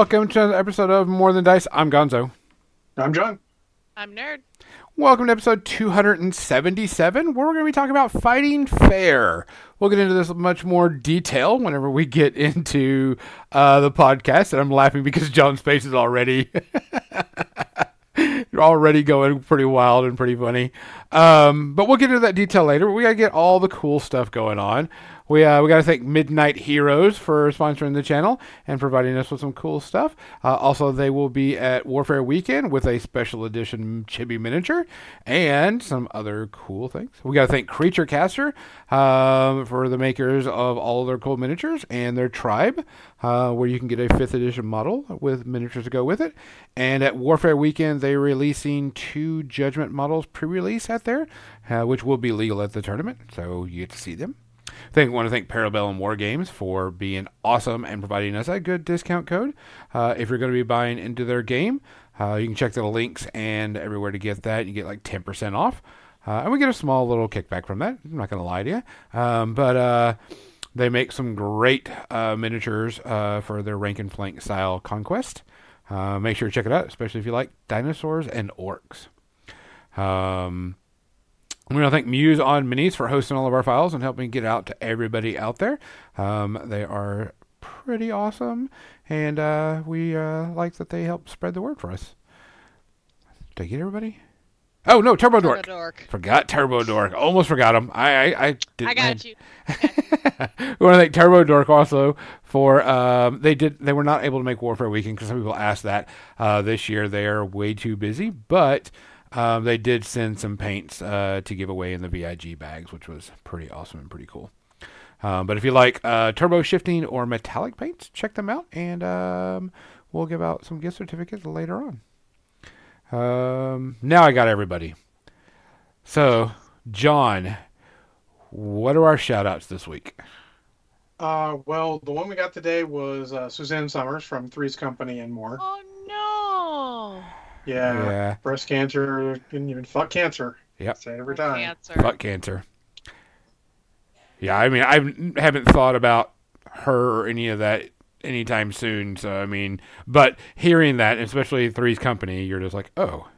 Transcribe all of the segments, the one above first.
Welcome to another episode of More Than Dice. I'm Gonzo. I'm John. I'm Nerd. Welcome to episode 277, where we're going to be talking about fighting fair. We'll get into this in much more detail whenever we get into uh, the podcast. And I'm laughing because John's face is already already going pretty wild and pretty funny. Um, but we'll get into that detail later. We got to get all the cool stuff going on. We, uh, we got to thank Midnight Heroes for sponsoring the channel and providing us with some cool stuff. Uh, also, they will be at Warfare Weekend with a special edition chibi miniature and some other cool things. We got to thank Creature Caster um, for the makers of all their cool miniatures and their tribe, uh, where you can get a fifth edition model with miniatures to go with it. And at Warfare Weekend, they're releasing two Judgment models pre-release at there, uh, which will be legal at the tournament, so you get to see them. Thank, want to thank Parabellum War Games for being awesome and providing us a good discount code. Uh, if you're going to be buying into their game, uh, you can check the links and everywhere to get that. You get like 10% off. Uh, and we get a small little kickback from that. I'm not going to lie to you. Um, but uh, they make some great uh, miniatures uh, for their rank and flank style conquest. make sure to check it out, especially if you like dinosaurs and orcs. Um, we want to thank Muse on Minis for hosting all of our files and helping get out to everybody out there. Um, they are pretty awesome, and uh, we uh, like that they help spread the word for us. Did I get everybody? Oh no, Turbo Dork. Turbo Dork. Forgot Turbo Dork. Almost forgot him. I I, I did. I got you. we want to thank Turbo Dork also for um, they did they were not able to make Warfare Weekend because some people asked that uh, this year. They are way too busy, but um, they did send some paints uh, to give away in the VIG bags, which was pretty awesome and pretty cool. Um, but if you like uh, turbo shifting or metallic paints, check them out, and um, we'll give out some gift certificates later on. Um, now I got everybody. So, John, what are our shout outs this week? Uh, well, the one we got today was uh, Suzanne Somers from Three's Company and more. Oh no. Yeah, Yeah. breast cancer, and even fuck cancer. Yep. Say it every time. Cancer. Fuck cancer. Yeah, I mean, I haven't thought about her or any of that anytime soon. So, I mean, but hearing that, especially Three's Company, you're just like, oh,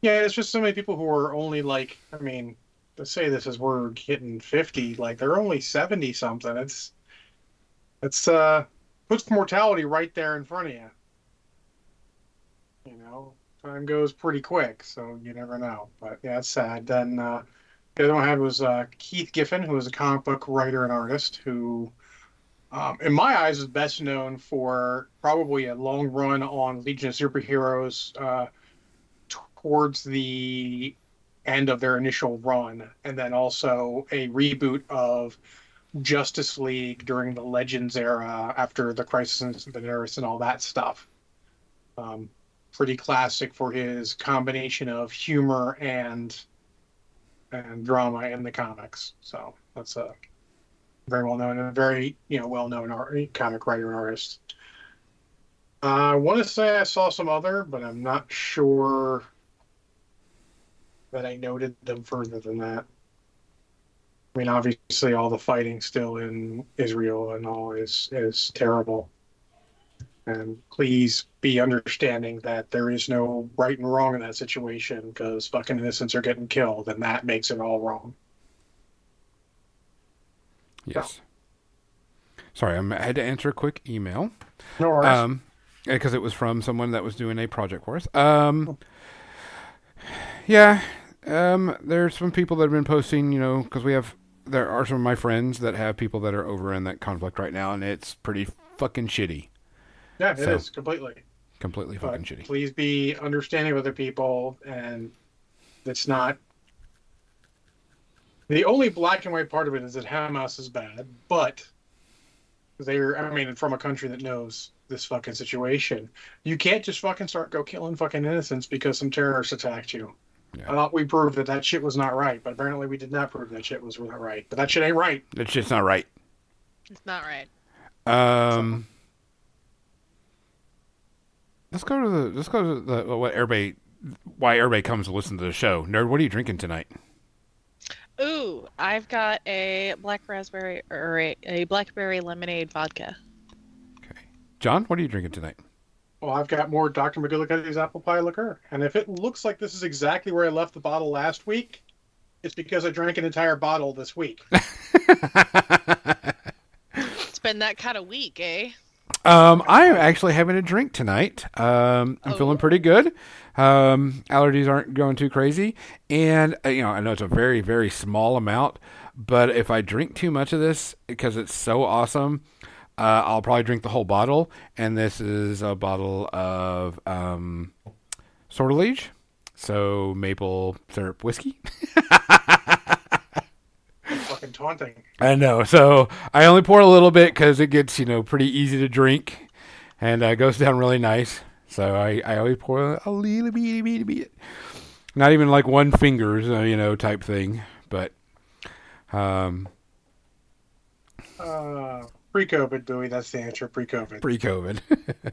Yeah, it's just so many people who are only like, I mean, to say this as we're hitting fifty, like they're only seventy something. It's, it's uh, puts mortality right there in front of you. You know, time goes pretty quick, so you never know. But yeah, it's sad. Then uh, the other one I had was uh, Keith Giffen, who was a comic book writer and artist who, um, in my eyes, is best known for probably a long run on Legion of Superheroes. Uh, towards the end of their initial run, and then also a reboot of Justice League during the Legends era after the Crisis on Infinite Earths and all that stuff. Um, pretty classic for his combination of humor and and drama in the comics. So that's a very well known and a very you know well known art, comic writer and artist. I want to say I saw some other, but I'm not sure that I noted them further than that. I mean, obviously, all the fighting still in Israel and all is is terrible. And please be understanding that there is no right and wrong in that situation because fucking innocents are getting killed, and that makes it all wrong. yes. Sorry, I'm- I had to answer a quick email. No worries. Um, because it was from someone that was doing a project for us. Um, yeah, um, there's some people that have been posting, you know, because we have there are some of my friends that have people that are over in that conflict right now, and it's pretty fucking shitty, yeah, it is so- completely. completely fucking shitty. please be understanding of other people, and it's not. The only black and white part of it is that Hamas is bad, but they're, I mean, from a country that knows this fucking situation, you can't just fucking start go killing fucking innocents because some terrorists attacked you. Yeah. I thought we proved that that shit was not right, but apparently we did not prove that shit was not right. But that shit ain't right. That shit's not right. It's not right. Um, let's go to the let's go to the what everybody why everybody comes to listen to the show. Nerd, what are you drinking tonight? Ooh, I've got a black raspberry or a, a blackberry lemonade vodka. Okay, John, what are you drinking tonight? Well, I've got more Dr. McGillicuddy's apple pie liqueur, and if it looks like this is exactly where I left the bottle last week, it's because I drank an entire bottle this week. It's been that kind of week, eh? Um, I'm actually having a drink tonight. Um, I'm Oh. feeling pretty good. Um, allergies aren't going too crazy, and uh, you know I know it's a very very small amount, but if I drink too much of this because it's so awesome, uh, I'll probably drink the whole bottle. And this is a bottle of um, Sortilege, so maple syrup whiskey. Fucking taunting. I know. So I only pour a little bit because it gets, you know, pretty easy to drink and uh, goes down really nice. So I, I always pour a little bit, bit, bit. Not even like one fingers, uh, you know, type thing. But, um, Uh, pre-COVID, Bowie. That's the answer. Pre-COVID. pre COVID.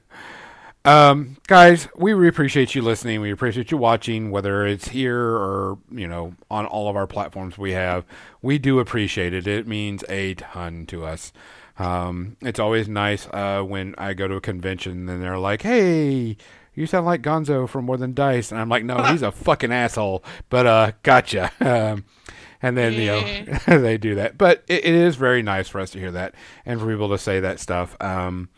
um, guys, we really appreciate you listening. We appreciate you watching, whether it's here or, you know, on all of our platforms we have. We do appreciate it. It means a ton to us. Um, it's always nice uh, when I go to a convention and they're like, hey, you sound like Gonzo from More Than Dice. And I'm like, no, he's a fucking asshole. But uh, gotcha. Um, and then, you know, they do that. But it, it is very nice for us to hear that and for people to say that stuff. Um,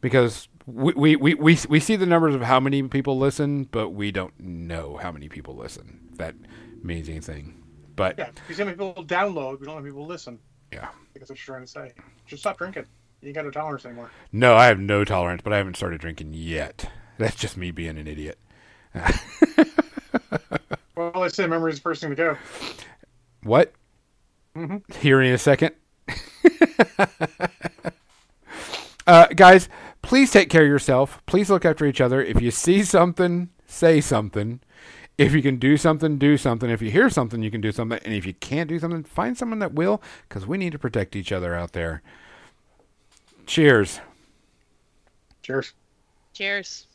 because we, we, we, we, see the numbers of how many people listen, but we don't know how many people listen. That means anything. But Yeah, see how many people download, we don't have people listen. yeah. I guess what you're trying to say. Just stop drinking. You ain't got no tolerance anymore. No, I have no tolerance, but I haven't started drinking yet. That's just me being an idiot. Well, I say memory is the first thing to go. What? Mhm. Here in a second. uh, guys, please take care of yourself. Please look after each other. If you see something, say something. If you can do something, do something. If you hear something, you can do something. And if you can't do something, find someone that will, because we need to protect each other out there. Cheers. Cheers. Cheers.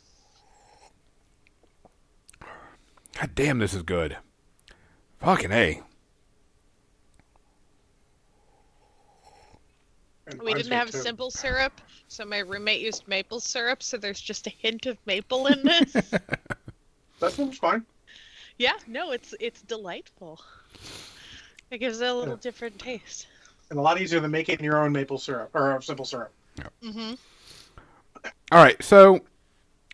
God damn, this is good. Fucking A. We didn't have too. simple syrup, so my roommate used maple syrup, so there's just a hint of maple in this. That seems fine. yeah, no, it's it's delightful. It gives it a little Yeah. different taste. And a lot easier than making your own maple syrup or simple syrup. hmm All right, so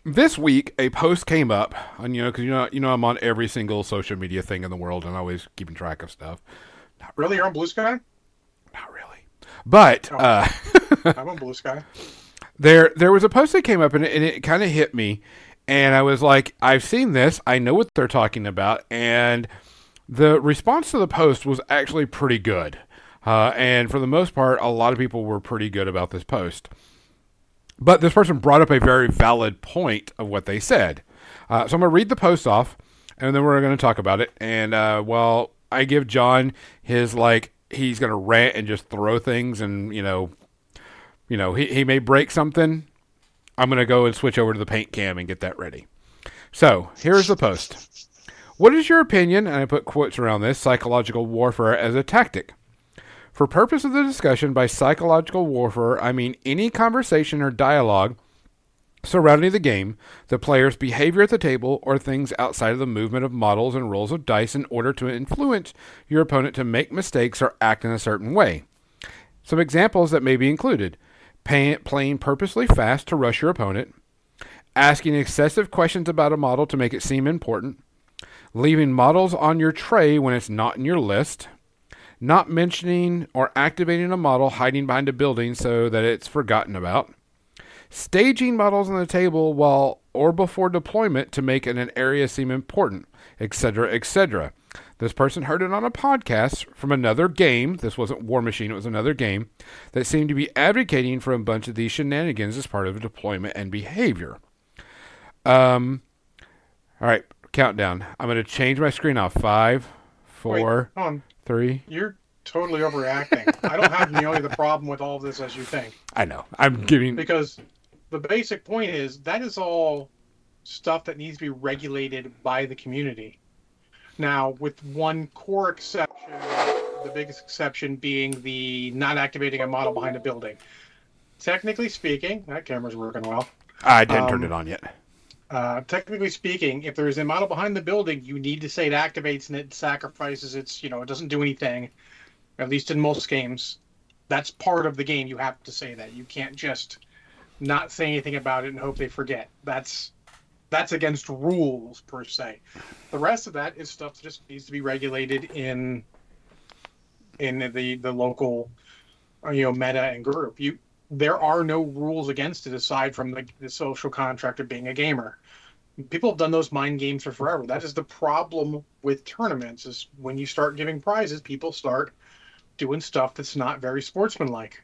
this week a post came up on you know because you know you know I'm on every single social media thing in the world and always keeping track of stuff. Not Really, you're on Blue Sky? Not really, but Oh. uh, I'm on Blue Sky. there there was a post that came up and it, it kind of hit me, and I was like, I've seen this, I know what they're talking about, and the response to the post was actually pretty good, uh, and for the most part, a lot of people were pretty good about this post. But this person brought up a very valid point of what they said. Uh, so I'm going to read the post off, and then we're going to talk about it. And uh, well, I give John his like he's going to rant and just throw things, and you know, you know he he may break something. I'm going to go and switch over to the paint cam and get that ready. So here's the post. What is your opinion? And I put quotes around this psychological warfare as a tactic. For purpose of the discussion, by psychological warfare, I mean any conversation or dialogue surrounding the game, the player's behavior at the table, or things outside of the movement of models and rolls of dice in order to influence your opponent to make mistakes or act in a certain way. Some examples that may be included pay, playing purposely fast to rush your opponent, asking excessive questions about a model to make it seem important, leaving models on your tray when it's not in your list, not mentioning or activating a model hiding behind a building so that it's forgotten about, staging models on the table while or before deployment to make an, an area seem important, etc., etc. This person heard it on a podcast from another game. This wasn't War Machine, it was another game that seemed to be advocating for a bunch of these shenanigans as part of a deployment and behavior. Um, all right, countdown. I'm going to change my screen off. Five, four, on. three. You're totally overacting. I don't have nearly the problem with all of this as you think. I know. I'm giving. Because the basic point is that is all stuff that needs to be regulated by the community. Now, with one core exception, the biggest exception being the not activating a model behind a building. technically speaking, that camera's working well. I didn't Um, turn it on yet. Uh, technically speaking, if there's a model behind the building, you need to say it activates and it sacrifices its, you know, it doesn't do anything. At least in most games, that's part of the game. You have to say that. You can't just not say anything about it and hope they forget. That's that's against rules per se. The rest of that is stuff that just needs to be regulated in in the the local, uh, you know, meta and group. You there are no rules against it aside from the, the social contract of being a gamer. People have done those mind games for forever. That is the problem with tournaments is when you start giving prizes, people start doing stuff that's not very sportsmanlike.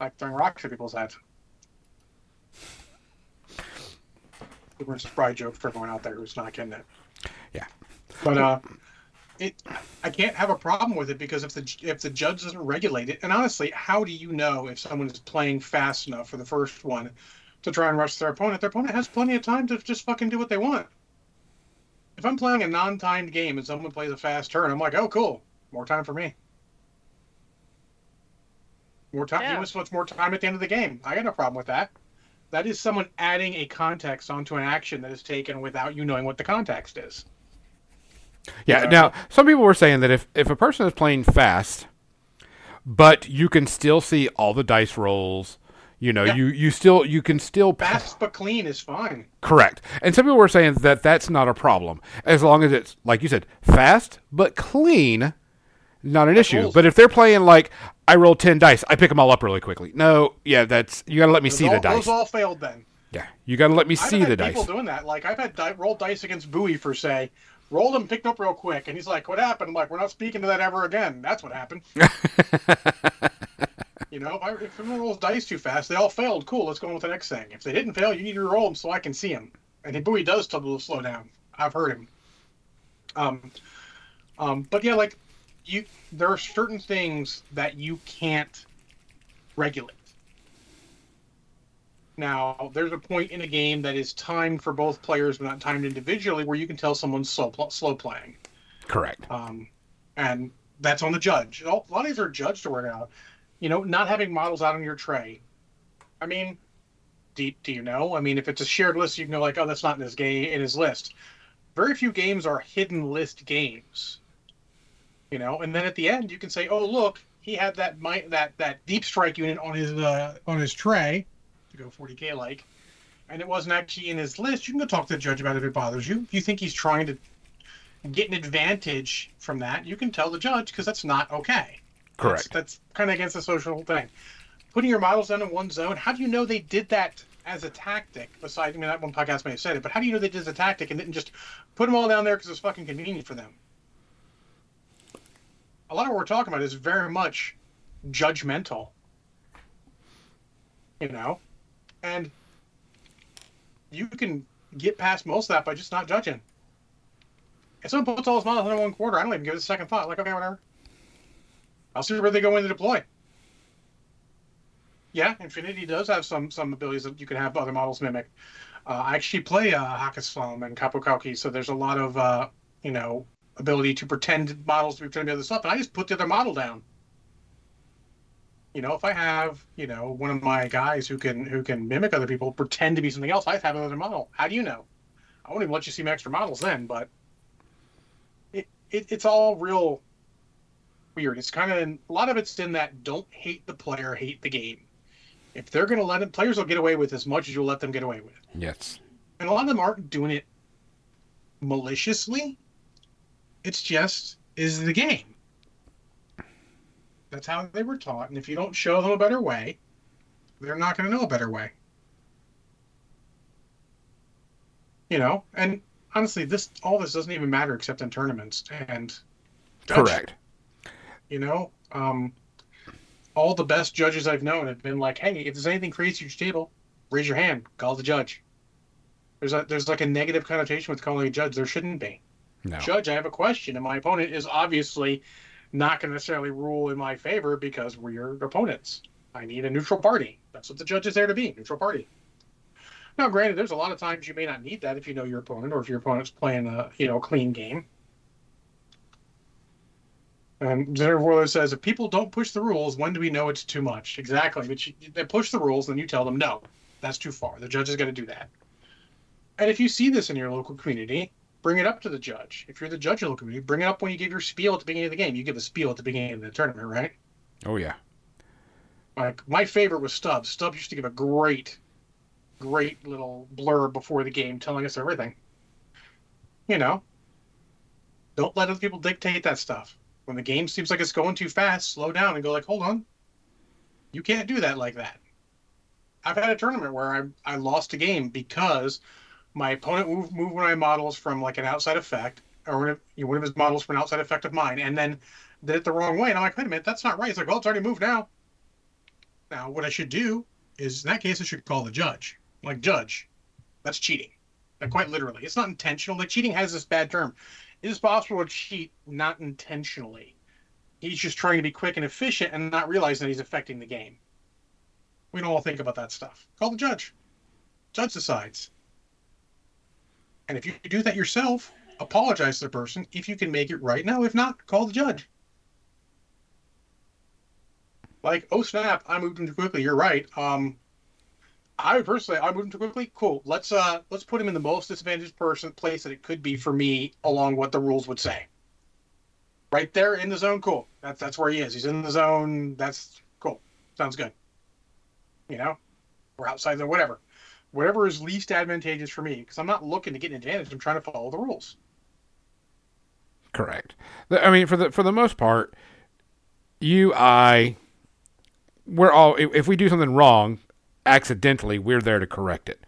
Like throwing rocks at people's heads. We're spry joke for everyone out there who's not getting it. Yeah. But uh it I can't have a problem with it because if the if the judge doesn't regulate it, and honestly, how do you know if someone is playing fast enough for the first one to try and rush their opponent? Their opponent has plenty of time to just fucking do what they want. If I'm playing a non-timed game and someone plays a fast turn, I'm like, oh, cool, more time for me. More time. Yeah. He was what's more time at the end of the game. I got no problem with that. That is someone adding a context onto an action that is taken without you knowing what the context is. Yeah. Now, some people were saying that if if a person is playing fast, but you can still see all the dice rolls, you know, Yeah. you you still you can still Fast but clean is fine. correct. And some people were saying that that's not a problem as long as it's like you said, fast but clean. Not an issue. rules. But if they're playing like I roll ten dice, I pick them all up really quickly. No, yeah, that's you got to let me Those see all, the dice. Those all failed then. yeah, you got to let me I've see had the people dice. doing that. Like I've had di- rolled dice against Bowie for say, rolled them, picked up real quick, and he's like, "What happened?" I'm like, "We're not speaking to that ever again." That's what happened. you know, if, I, if someone rolls dice too fast, they all failed. Cool, let's go on with the next thing. If they didn't fail, you need to roll them so I can see them. And if Bowie does tell them to slow down. I've heard him. Um, um, but yeah, like you, there are certain things that you can't regulate. Now, there's a point in a game that is timed for both players, but not timed individually, where you can tell someone's slow, pl- slow playing, Correct. um, and that's on the judge. A lot of these are judged to work out. You know, not having models out on your tray. I mean, do, do you know? I mean, if it's a shared list, you can go like, "Oh, that's not in his game in his list." Very few games are hidden list games. You know, and then at the end, you can say, "Oh, look, he had that mi- that that deep strike unit on his uh, on his tray to go 40k like, and it wasn't actually in his list." You can go talk to the judge about it if it bothers you. If you think he's trying to get an advantage from that, you can tell the judge because that's not okay. Correct. That's, that's kind of against the social thing. Putting your models down in one zone. How do you know they did that as a tactic? Besides, I mean, that one podcast may have said it, but how do you know they did it as a tactic and didn't just put them all down there because it's fucking convenient for them? A lot of what we're talking about is very much judgmental. You know, and you can get past most of that by just not judging. If someone puts all his models in one quarter, I don't even give it a second thought. Like, okay, whatever. I'll see where they go in to deploy. Yeah, Infinity does have some some abilities that you can have other models mimic. Uh, I actually play uh, Haqqislam and Qapu Khalqi, so there's a lot of uh, you know ability to pretend models to be pretending to be other stuff, and I just put the other model down. You know, if I have you know one of my guys who can who can mimic other people, pretend to be something else, I have another model. How do you know? I won't even let you see my extra models then, but it, it it's all real weird. It's kind of a lot of it's in that don't hate the player, hate the game. If they're going to let it, players will get away with as much as you'll let them get away with. Yes. And a lot of them aren't doing it maliciously. It's just is the game. That's how they were taught, and if you don't show them a better way, they're not going to know a better way. You know, and honestly, this all this doesn't even matter except in tournaments and. Correct. You know, um, all the best judges I've known have been like, "Hey, if there's anything crazy at your table, raise your hand, call the judge." There's a there's like a negative connotation with calling a judge. There shouldn't be. No. Judge, I have a question, and my opponent is obviously not going to necessarily rule in my favor because we're your opponents. I need a neutral party. That's what the judge is there to be, neutral party. Now, granted, there's a lot of times you may not need that if you know your opponent or if your opponent's playing a you know clean game. And Jennifer Warlow says, if people don't push the rules, when do we know it's too much? Exactly. But you, they push the rules, then you tell them, no, that's too far. The judge is going to do that. And if you see this in your local community, bring it up to the judge. If you're the judge in the community, bring it up when you give your spiel at the beginning of the game. You give a spiel at the beginning of the tournament, right? Oh yeah. Like my favorite was Stubbs. Stubbs used to give a great, great little blurb before the game, telling us everything. You know, don't let other people dictate that stuff. When the game seems like it's going too fast, slow down and go like, hold on. You can't do that like that. I've had a tournament where I I lost a game because my opponent moved, moved one of my models from like an outside effect, or one of, you know, one of his models from an outside effect of mine, and then did it the wrong way. And I'm like, wait a minute, that's not right. It's like, well, it's already moved now. Now, what I should do is, in that case, I should call the judge. Like, judge, that's cheating. Like, quite literally. It's not intentional. Like, cheating has this bad term. It is possible to cheat not intentionally. He's just trying to be quick and efficient and not realizing that he's affecting the game. We don't all think about that stuff. Call the judge. Judge decides. And if you do that yourself, apologize to the person if you can make it right. Now, if not, call the judge. Like, oh snap, I moved him too quickly. You're right. Um, I personally, I moved him too quickly. Cool. Let's uh, let's put him in the most disadvantaged person place that it could be for me, along what the rules would say. Right there in the zone. Cool. That's that's where he is. He's in the zone. That's cool. Sounds good. You know, we're outside there. Whatever whatever is least advantageous for me because I'm not looking to get an advantage. I'm trying to follow the rules. Correct. I mean, for the for the most part, you, I, we're all. If we do something wrong, accidentally, we're there to correct it,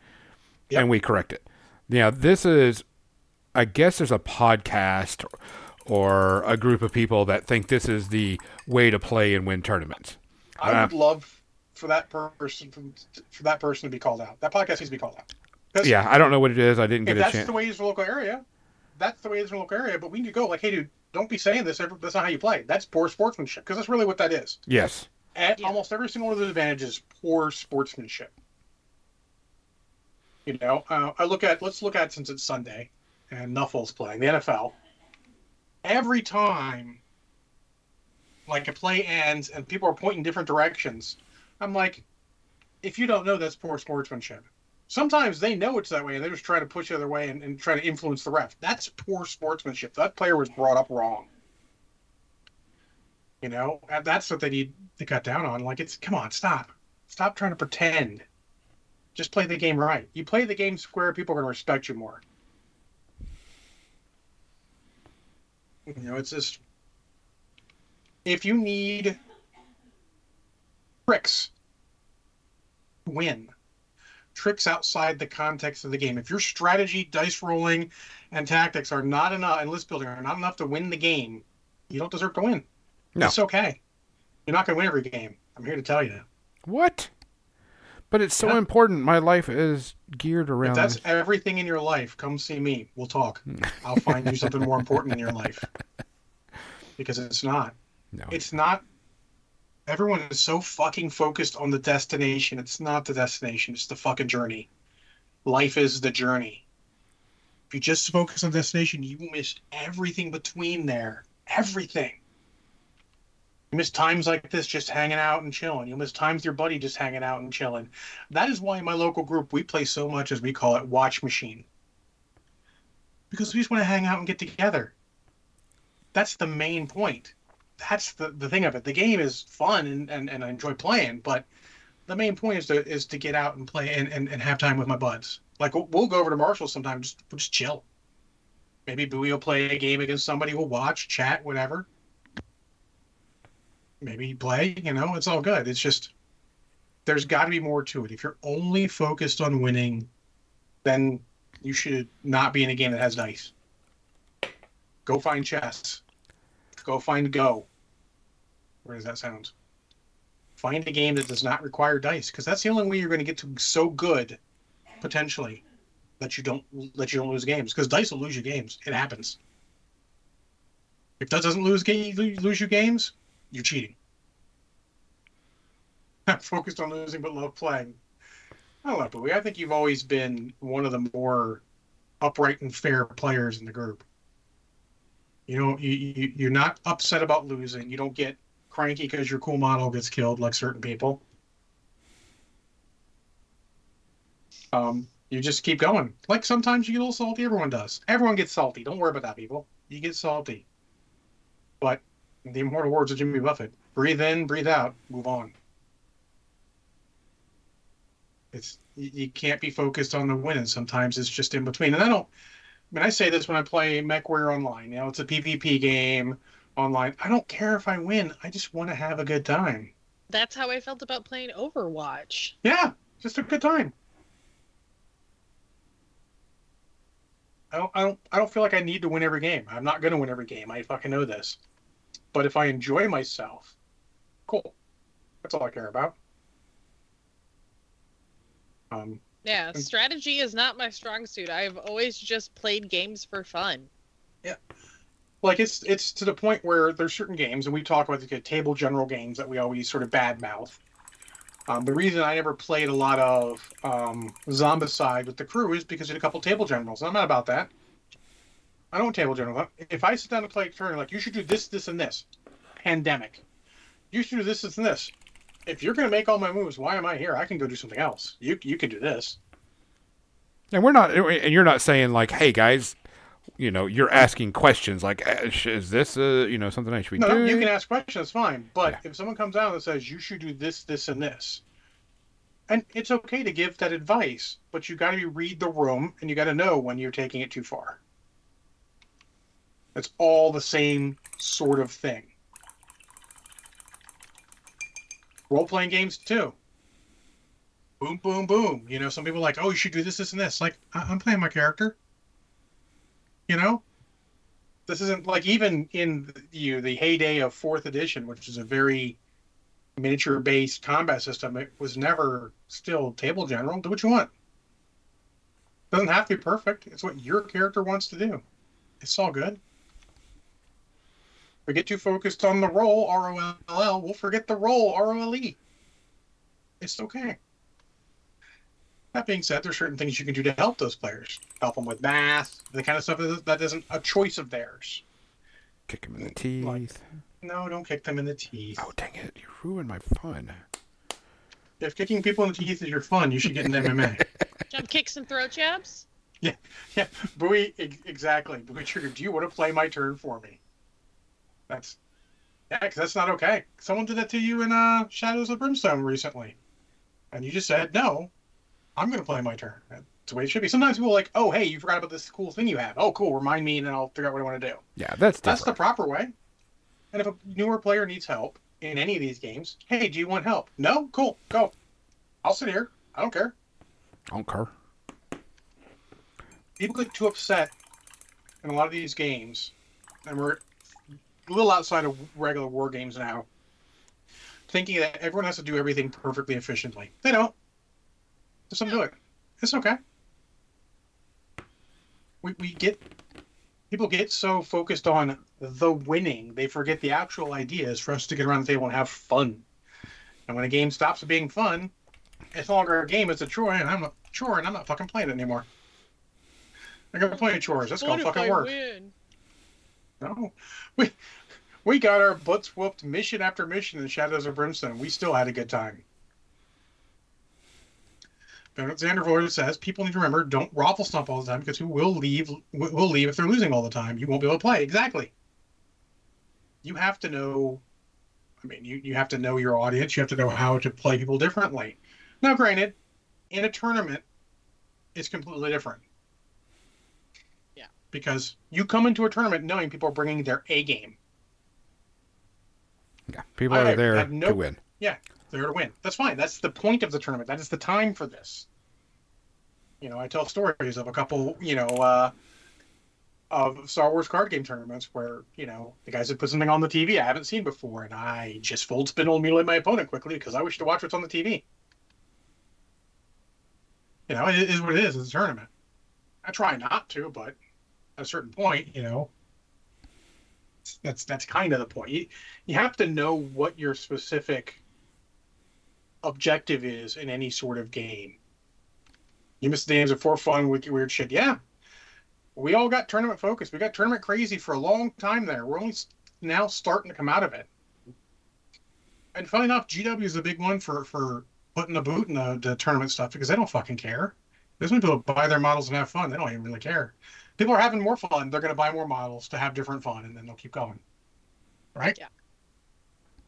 Yep. and we correct it. Now, this is, I guess, there's a podcast or a group of people that think this is the way to play and win tournaments. I Uh, would love for that person for that person to be called out. That podcast needs to be called out. Yeah, I don't know what it is. I didn't if get a that's chance. the way it is in the local area, that's the way it is in the local area. But we need to go like, hey, dude, don't be saying this. That's not how you play. That's poor sportsmanship because that's really what that is. Yes. At Yeah. almost every single one of those advantages poor sportsmanship. You know, uh, I look at let's look at since it's Sunday and Nuffle's playing the NFL. Every time, like a play ends and people are pointing different directions, I'm like, if you don't know, that's poor sportsmanship. Sometimes they know it's that way and they're just trying to push the other way and, and try to influence the ref. That's poor sportsmanship. That player was brought up wrong. You know, that's what they need to cut down on. Like, it's come on, stop, stop trying to pretend. Just play the game right. You play the game square, people are going to respect you more. You know, it's just if you need tricks to win, tricks outside the context of the game. If your strategy, dice rolling, and tactics are not enough, and list building are not enough to win the game, you don't deserve to win. No. It's okay. You're not going to win every game. I'm here to tell you. What? But it's so Yeah. important. My life is geared around If that's this. everything in your life, come see me. We'll talk. Hmm. I'll find you something more important in your life. Because it's not. No. It's not. Everyone is so fucking focused on the destination. It's not the destination. It's the fucking journey. Life is the journey. If you just focus on destination, you miss everything between there. Everything. You miss times like this just hanging out and chilling. You miss times with your buddy just hanging out and chilling. That is why in my local group we play so much as we call it watch machine. Because we just want to hang out and get together. That's the main point that's the, the thing of it. The game is fun and, and, and I enjoy playing, but the main point is to is to get out and play and, and, and have time with my buds. Like we'll, we'll go over to Marshall sometime, just we'll just chill. Maybe will play a game against somebody. We'll watch, chat, whatever. Maybe play. You know, it's all good. It's just there's got to be more to it. If you're only focused on winning, then you should not be in a game that has dice. Go find chess. Go find Go. Where that sound? Find a game that does not require dice, because that's the only way you're going to get to so good, potentially, that you don't that you don't lose games. Because dice will lose you games. It happens. If that doesn't lose lose you games, you're cheating. Not focused on losing but love playing. I know, Bowie. I think you've always been one of the more upright and fair players in the group. You don't you, you you're not upset about losing. You don't get cranky because your cool model gets killed like certain people. Um, you just keep going. Like sometimes you get a little salty. Everyone does. Everyone gets salty. Don't worry about that, people. You get salty. But the immortal words of Jimmy Buffett: breathe in, breathe out, move on. It's you, can't be focused on the win. Sometimes it's just in between. And I don't. I mean, I say this when I play MechWarrior Online. You know, it's a PvP game online. I don't care if I win. I just want to have a good time. That's how I felt about playing Overwatch. Yeah, just a good time. I don't, I don't, I don't feel like I need to win every game. I'm not going to win every game. I fucking know this. But if I enjoy myself, cool. That's all I care about. Um, Yeah, strategy is not my strong suit. I've always just played games for fun. Like it's it's to the point where there's certain games, and we talk about the table general games that we always sort of badmouth. Um, the reason I never played a lot of um, Zombicide with the crew is because of a couple table generals. I'm not about that. I don't table general. If I sit down and play a turn, like you should do this, this, and this. Pandemic. You should do this, this, and this. If you're going to make all my moves, why am I here? I can go do something else. You you can do this. And we're not, and you're not saying like, "Hey guys, you know," you're asking questions like, "Eh, "Is this, uh, you know, something I should be No, no, doing?" you can ask questions, fine. But Yeah. if someone comes out and says you should do this, this, and this, and it's okay to give that advice, but you got to read the room and you got to know when you're taking it too far. It's all the same sort of thing. Role playing games too. Boom, boom, boom. You know, some people are like, oh, you should do this, this, and this. Like, I- I'm playing my character. You know, this isn't like even in you know, the heyday of fourth edition, which is a very miniature based combat system. It was never still table general. Do what you want. Doesn't have to be perfect. It's what your character wants to do. It's all good. We get too focused on the role R O L L, we'll forget the role R O L E. It's okay. That being said, there's certain things you can do to help those players. Help them with math, the kind of stuff that that isn't a choice of theirs. Kick them in the teeth. Like- No, don't kick them in the teeth. oh dang it! You ruined my fun. If kicking people in the teeth is your fun, you should get an MMA. Jump kicks and throw jabs? yeah, yeah. Bowie, exactly. Bowie Trigger, do you want to play my turn for me? That's yeah, 'cause that's not okay. Someone did that to you in uh, Shadows of Brimstone recently, and you just said no. I'm going to play my turn. That's the way it should be. Sometimes people are like, oh, hey, you forgot about this cool thing you have. Oh, cool. Remind me, and then I'll figure out what I want to do. Yeah, that's That's the proper way. And if a newer player needs help in any of these games, hey, do you want help? No? Cool. Go. I'll sit here. I don't care. I don't care. People get too upset in a lot of these games, and we're a little outside of regular war games now, thinking that everyone has to do everything perfectly efficiently. They don't. Just do it. It's okay. We, we get people get so focused on the winning, they forget the actual idea is for us to get around the table and have fun. And when a game stops being fun, it's no longer a game; it's a chore, and I'm a chore, and I'm not fucking playing it anymore. I'm gonna play chores. That's gonna fucking work. win? No, we we got our butts whooped mission after mission in Shadows of Brimstone. We still had a good time. But Xander Void says people need to remember don't raffle stomp all the time because who will leave will leave if they're losing all the time. You won't be able to play. Exactly. You have to know. I mean, you, you have to know your audience. You have to know how to play people differently. Now, granted, in a tournament, it's completely different. Yeah. Because you come into a tournament knowing people are bringing their A game. Yeah, people I are there have no- to win. Yeah, they're to win. That's fine. That's the point of the tournament. That is the time for this. You know, I tell stories of a couple, you know, uh, of Star Wars card game tournaments where, you know, the guys had put something on the TV I haven't seen before, and I just fold spindle and mutilate my opponent quickly because I wish to watch what's on the TV. You know, it is what it is. It's a tournament. I try not to, but at a certain point, you know, that's that's kind of the point. You, you have to know what your specific objective is in any sort of game. You miss the games of for fun with weird shit. Yeah. we all got tournament focused. We got tournament crazy for a long time there. We're only now starting to come out of it. And funny enough, GW is a big one for for putting the boot in the, the tournament stuff because they don't fucking care. There's people buy their models and have fun. They don't even really care. People are having more fun. They're going to buy more models to have different fun, and then they'll keep going. Right? Yeah.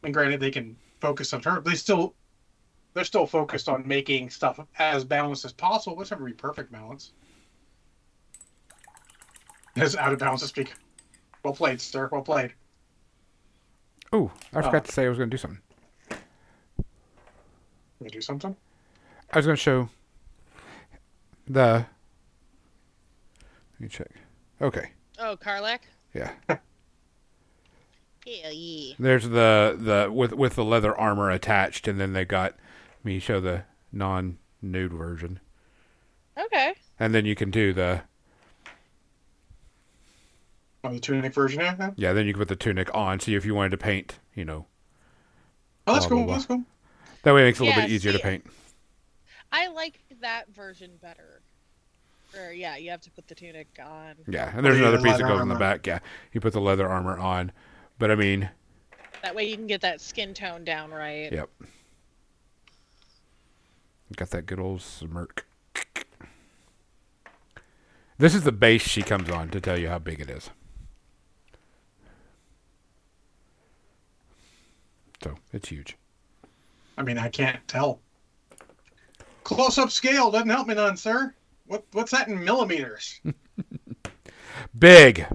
And granted, they can focus on tournament. They still they're still focused on making stuff as balanced as possible, which never be perfect balance. As out of balance to speak. Well played, sir. Well played. Oh, I forgot uh, to say I was going to do something. Can you do something? I was going to show the. Let me check. Okay. Oh, Karlach? Yeah. Hell yeah. There's the the with with the leather armor attached, and then they got me show the non nude version, Okay. and then you can do the Oh, the tunic version of that? yeah. Then you can put the tunic on. See if you wanted to paint, you know, Oh, that's Blah, blah, cool. blah. That's cool. that way it makes it a little bit easier to paint. I like that version better. Or yeah, you have to put the tunic on. Yeah, and there's oh, yeah, another the piece that leather goes in the back. Yeah, you put the leather armor on, but I mean, That way you can get that skin tone down right. Yep. Got that good old smirk. This is the base she comes on to tell you how big it is. So it's huge. I mean, I can't tell. Close up scale doesn't help me none, sir. What what's that in millimeters? Big.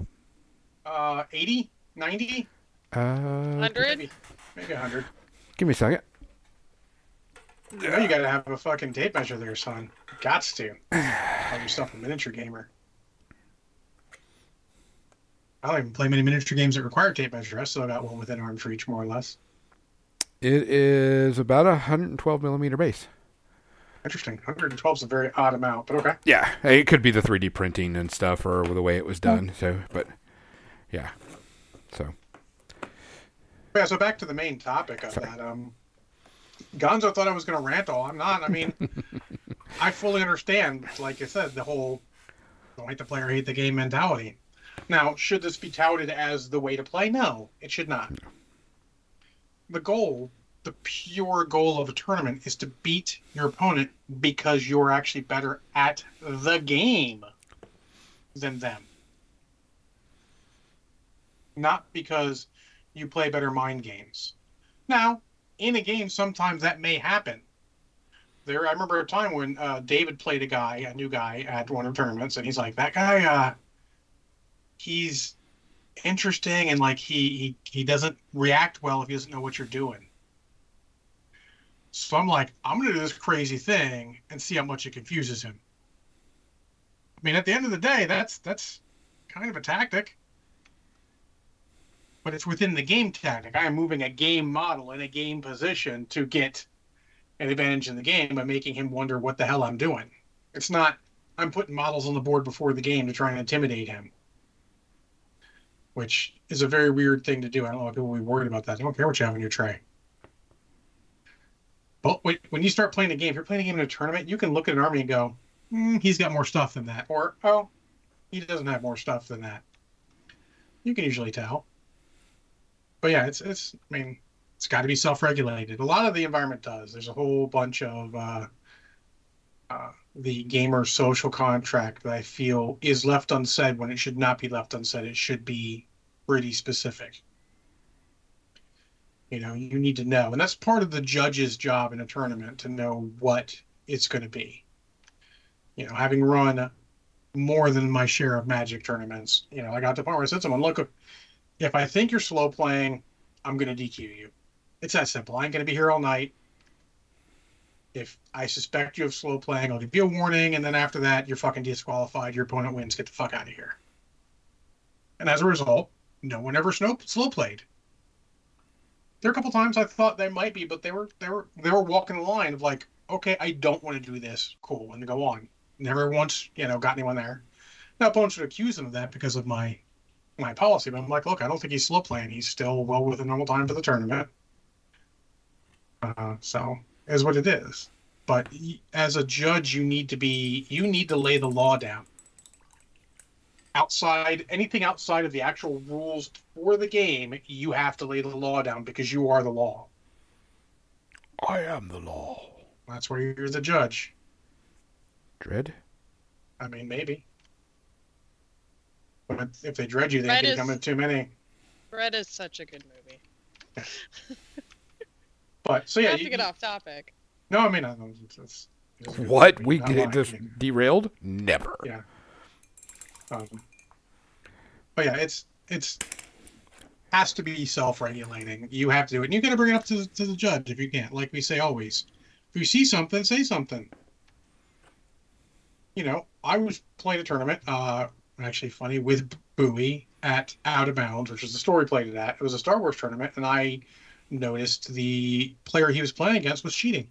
Uh, 80? 90? Uh, 100? Maybe, maybe 100. give me a second. You know you gotta have a fucking tape measure there, son. Gots to. Call yourself a miniature gamer. I don't even play many miniature games that require tape measure. I still got one within arm's reach, more or less. It is about a 112 millimeter base. Interesting. 112 is a very odd amount, but okay. Yeah, it could be the 3D printing and stuff, or the way it was done. So, but yeah, so Yeah, so back to the main topic of Sorry. that. Um, Gonzo thought I was going to rant all. I'm not. I mean, I fully understand, like I said, the whole don't hate the player, hate the game mentality. Now, should this be touted as the way to play? No, it should not. The goal, the pure goal of a tournament, is to beat your opponent because you're actually better at the game than them. Not because you play better mind games. Now, in a game, sometimes that may happen. There, I remember a time when uh, David played a guy, a new guy, at one of the tournaments, and he's like, "That guy, uh, he's interesting, and like he he he doesn't react well if he doesn't know what you're doing." So I'm like, I'm gonna do this crazy thing and see how much it confuses him. I mean, at the end of the day, that's that's kind of a tactic but it's within the game tactic. I am moving a game model in a game position to get an advantage in the game by making him wonder what the hell I'm doing. It's not I'm putting models on the board before the game to try and intimidate him, which is a very weird thing to do. I don't know why people will be worried about that. I don't care what you have in your tray. But when you start playing a game, if you're playing a game in a tournament, you can look at an army and go, mm, he's got more stuff than that. Or, oh, he doesn't have more stuff than that. You can usually tell but yeah, it's it's. I mean, it's got to be self-regulated. A lot of the environment does. There's a whole bunch of uh, uh, the gamer social contract that I feel is left unsaid when it should not be left unsaid. It should be pretty specific. You know, you need to know, and that's part of the judge's job in a tournament to know what it's going to be. You know, having run more than my share of Magic tournaments, you know, I got to point where I said to someone, "Look, if I think you're slow playing, I'm going to DQ you. It's that simple. I ain't going to be here all night. If I suspect you of slow playing, I'll give you a warning, and then after that, you're fucking disqualified. Your opponent wins. Get the fuck out of here. And as a result, no one ever snow, slow played. There are a couple times I thought they might be, but they were they were they were walking the line of like, okay, I don't want to do this. Cool, and go on. Never once, you know, got anyone there. Now opponents would accuse them of that because of my my policy. But I'm like, look, I don't think he's slow playing. He's still well within normal time for the tournament. Uh, so is what it is. But as a judge, you need to be you need to lay the law down. outside anything outside of the actual rules for the game, you have to lay the law down because you are the law. I am the law. That's where you're the judge. Dredd. I mean, maybe. But if they dread you, they That can is- come in too many. Red is such a good movie. But so yeah, Not you, to get off topic. no, I mean, I don't- it's, it's, it's What? We I'm get just derailed? Never. Yeah. Um, but yeah, it's it's has to be self-regulating. You have to do it, and you got to bring it up to, to the judge if you can't. Like we say always, if you see something, say something. You know, I was playing a tournament, uh, actually funny with Bowie at Out of Bounds, which is the store we played it at. It was a Star Wars tournament, and I noticed the player he was playing against was cheating.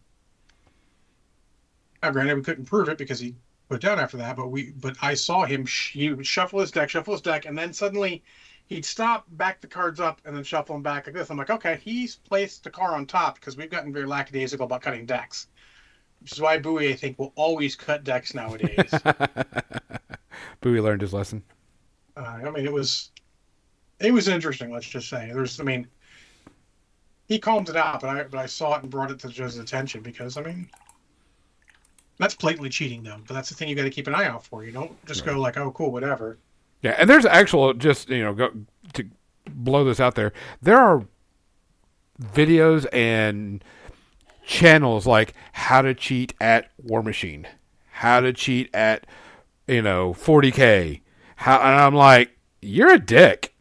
Now, granted, we couldn't prove it because he put down after that, but we but I saw him sh- he would shuffle his deck, shuffle his deck, and then suddenly he'd stop, back the cards up, and then shuffle them back like this. I'm like, okay, he's placed the car on top because we've gotten very lackadaisical about cutting decks. Which is why Bowie, I think, will always cut decks nowadays. Bowie learned his lesson. uh, I mean, it was it was interesting. Let's just say there's, I mean, he calmed it out, but I but I saw it and brought it to judge's attention because I mean. That's blatantly cheating, though. But that's the thing you got to keep an eye out for. You don't just go like, "Oh, cool, whatever." Yeah, and there's actual just you know go to blow this out there. There are videos and channels like how to cheat at Warmachine, how to cheat at you know 40k. How and I'm like, you're a dick.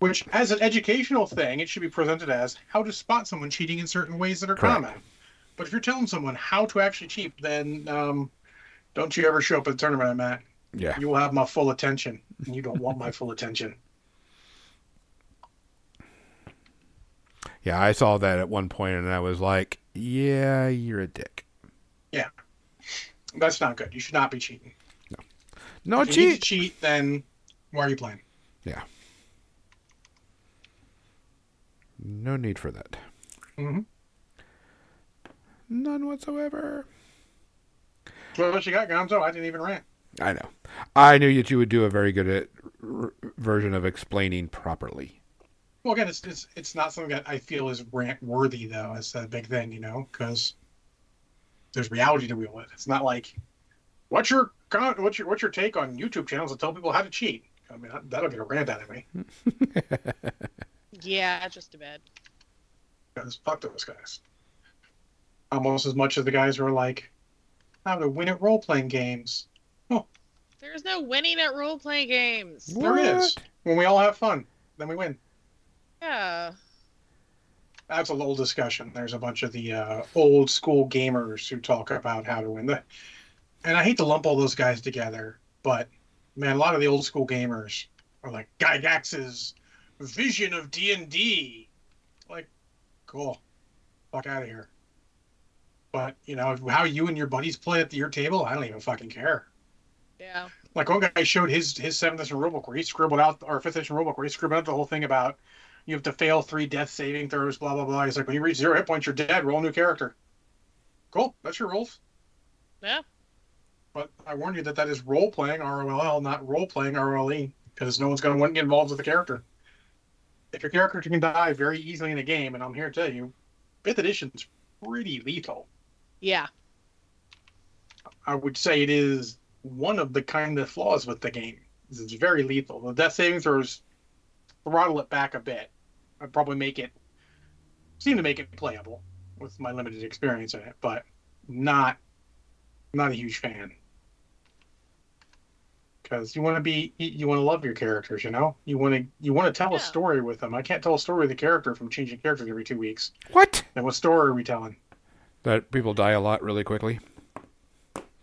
Which, as an educational thing, it should be presented as how to spot someone cheating in certain ways that are Correct. common. But if you're telling someone how to actually cheat, then um, don't you ever show up at the tournament I'm at. Yeah, You will have my full attention, and you don't want my full attention. yeah. I saw that at one point and I was like, yeah, you're a dick. Yeah. That's not good. You should not be cheating. No if you need to cheat. cheat, then why are you playing? Yeah. No need for that. Mm-hmm. None whatsoever. So what you got, Gonzo? I didn't even rant. I know. I knew that you would do a very good at, r- version of explaining properly. Well, again, it's, it's it's not something that I feel is rant worthy, though. It's a big thing, you know, because there's reality to deal with. It's not like what's your con- what's your what's your take on YouTube channels that tell people how to cheat? I mean, that- that'll get a rant out of me. Yeah, just a bit. Because fuck those guys. Almost as much as the guys who are like, how to win at role playing games. Oh, There's no winning at role playing games. There is. What? When we all have fun, then we win. Yeah. That's a little discussion. There's a bunch of the uh, old school gamers who talk about how to win. The, and I hate to lump all those guys together, but man, a lot of the old school gamers are like Gygax's vision of D and D. Like, cool, fuck out of here. But you know how you and your buddies play at your table, I don't even fucking care. Yeah. Like one guy showed his his seventh edition rulebook where he scribbled out or fifth edition rulebook where he scribbled out the whole thing about you have to fail three death saving throws, blah blah blah. He's like, when you reach zero hit points, you're dead. Roll a new character. Cool, that's your rules. Yeah. But I warn you that that is role playing ROLL, not role playing ROLE, because no one's going to want to get involved with the character. If your character can die very easily in a game, and I'm here to tell you, fifth edition's pretty lethal. Yeah. I would say it is one of the kind of flaws with the game. It's very lethal. The death saving throws throttle it back a bit. I'd probably make it seem to make it playable with my limited experience in it, but not not a huge fan. Because you want to be, you- you want to love your characters, you know. You want to, you want to tell Yeah. a story with them. I can't tell a story with a character from changing characters every two weeks. What? Then what story are we telling? That people die a lot really quickly.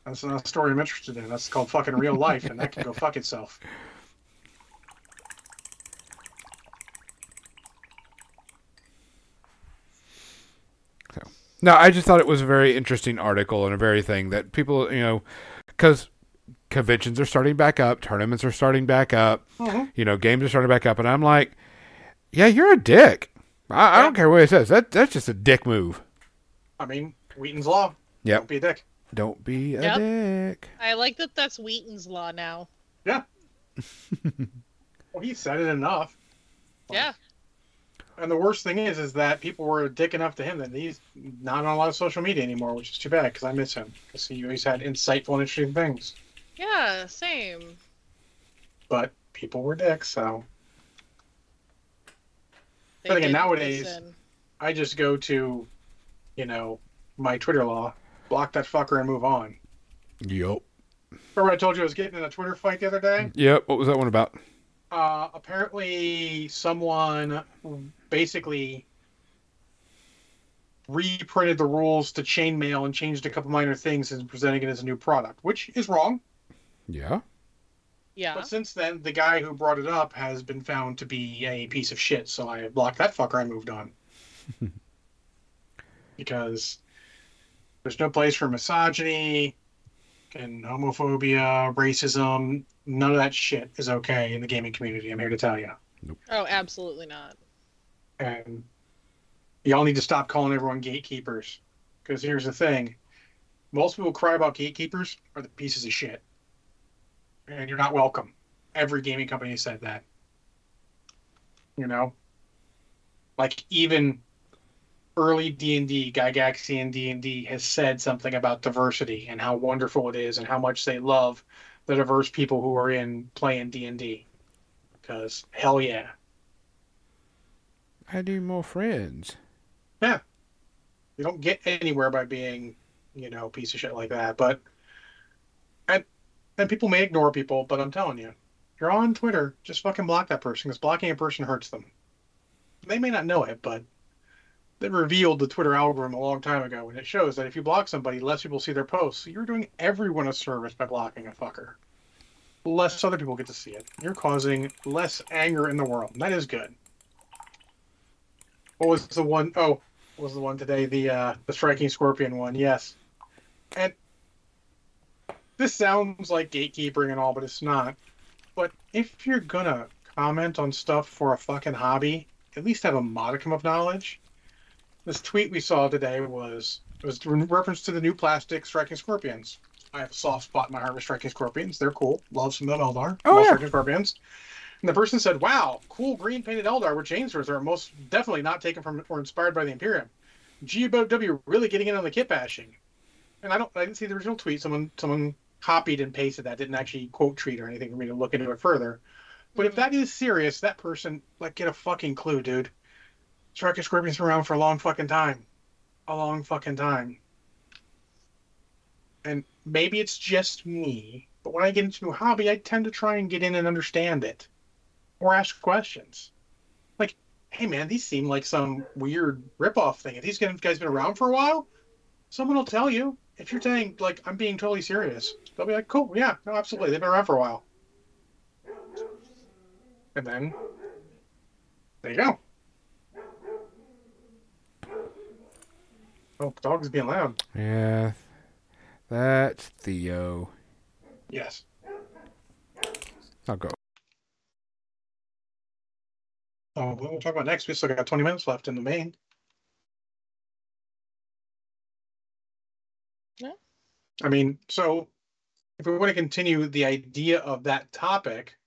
That's not a story I'm interested in. That's called fucking real life, and that can go fuck itself. No, I just thought it was a very interesting article and a very thing that people, you know, because conventions are starting back up, tournaments are starting back up, Mhm. you know, games are starting back up, and I'm like, yeah, you're a dick. I, I don't care what it says. That that's just a dick move. I mean, Wheaton's law. Yeah. Don't be a dick. Don't be a Yep. dick. I like that that's Wheaton's law now. Yeah. well, he said it enough. Yeah. And the worst thing is, is that people were a dick enough to him that he's not on a lot of social media anymore, which is too bad because I miss him because he always had insightful and interesting things. Yeah, same. But people were dicks, so They But again, nowadays- listen. I just go to, you know, my Twitter law, block that fucker, and move on. Yep. Remember I told you I was getting in a Twitter fight the other day? Yep. What was that one about? Uh, apparently, someone basically reprinted the rules to chainmail and changed a couple minor things and presenting it as a new product, which is wrong. Yeah. Yeah. But since then, the guy who brought it up has been found to be a piece of shit, so I blocked that fucker and moved on. because there's no place for misogyny and homophobia, racism. None of that shit is okay in the gaming community. I'm here to tell you. Oh, absolutely not. And y'all need to stop calling everyone gatekeepers. Because here's the thing most people cry about gatekeepers are the pieces of shit. And you're not welcome. Every gaming company said that. You know? Like even early D&D, Gygaxian D&D has said something about diversity and how wonderful it is and how much they love the diverse people who are in playing D&D. Because hell yeah. I need more friends. Yeah, you don't get anywhere by being, you know, a piece of shit like that. But and and people may ignore people, but I'm telling you, you're on Twitter, just fucking block that person because blocking a person hurts them. They may not know it, but they revealed the Twitter algorithm a long time ago, and it shows that if you block somebody, less people see their posts. So you're doing everyone a service by blocking a fucker. Less other people get to see it. You're causing less anger in the world. That is good. What was the one oh what was the one today? The uh the striking scorpion one, yes. And this sounds like gatekeeping and all, but it's not. But if you're gonna comment on stuff for a fucking hobby, at least have a modicum of knowledge. This tweet we saw today was was in reference to the new plastic striking scorpions. I have a soft spot in my heart for striking scorpions. They're cool. Love some of them Eldar. Oh, Love yeah. striking scorpions. And the person said, "Wow, cool green painted Eldar with chainswords are most definitely not taken from or inspired by the Imperium." GW really getting in on the kit bashing. And I don't, I didn't see the original tweet. Someone, someone copied and pasted that. Didn't actually quote tweet or anything for me to look into it further. But if Mhm. that is serious, that person, like, get a fucking clue, dude. Striking Scorpions been around for a long fucking time, a long fucking time. And maybe it's just me, but when I get into a hobby, I tend to try and get in and understand it, or ask questions. Like, hey man, these seem like some weird ripoff thing. If these guys been around for a while? Someone will tell you. If you're saying like I'm being totally serious, they'll be like, "Cool, yeah, no, absolutely, they've been around for a while." And then there you go. Oh, dog's being loud. Yeah. That's Theo. Yes. I'll go. Oh, what we'll talk about next. We still got 20 minutes left in the main. Yeah. I mean, so if we want to continue the idea of that topic,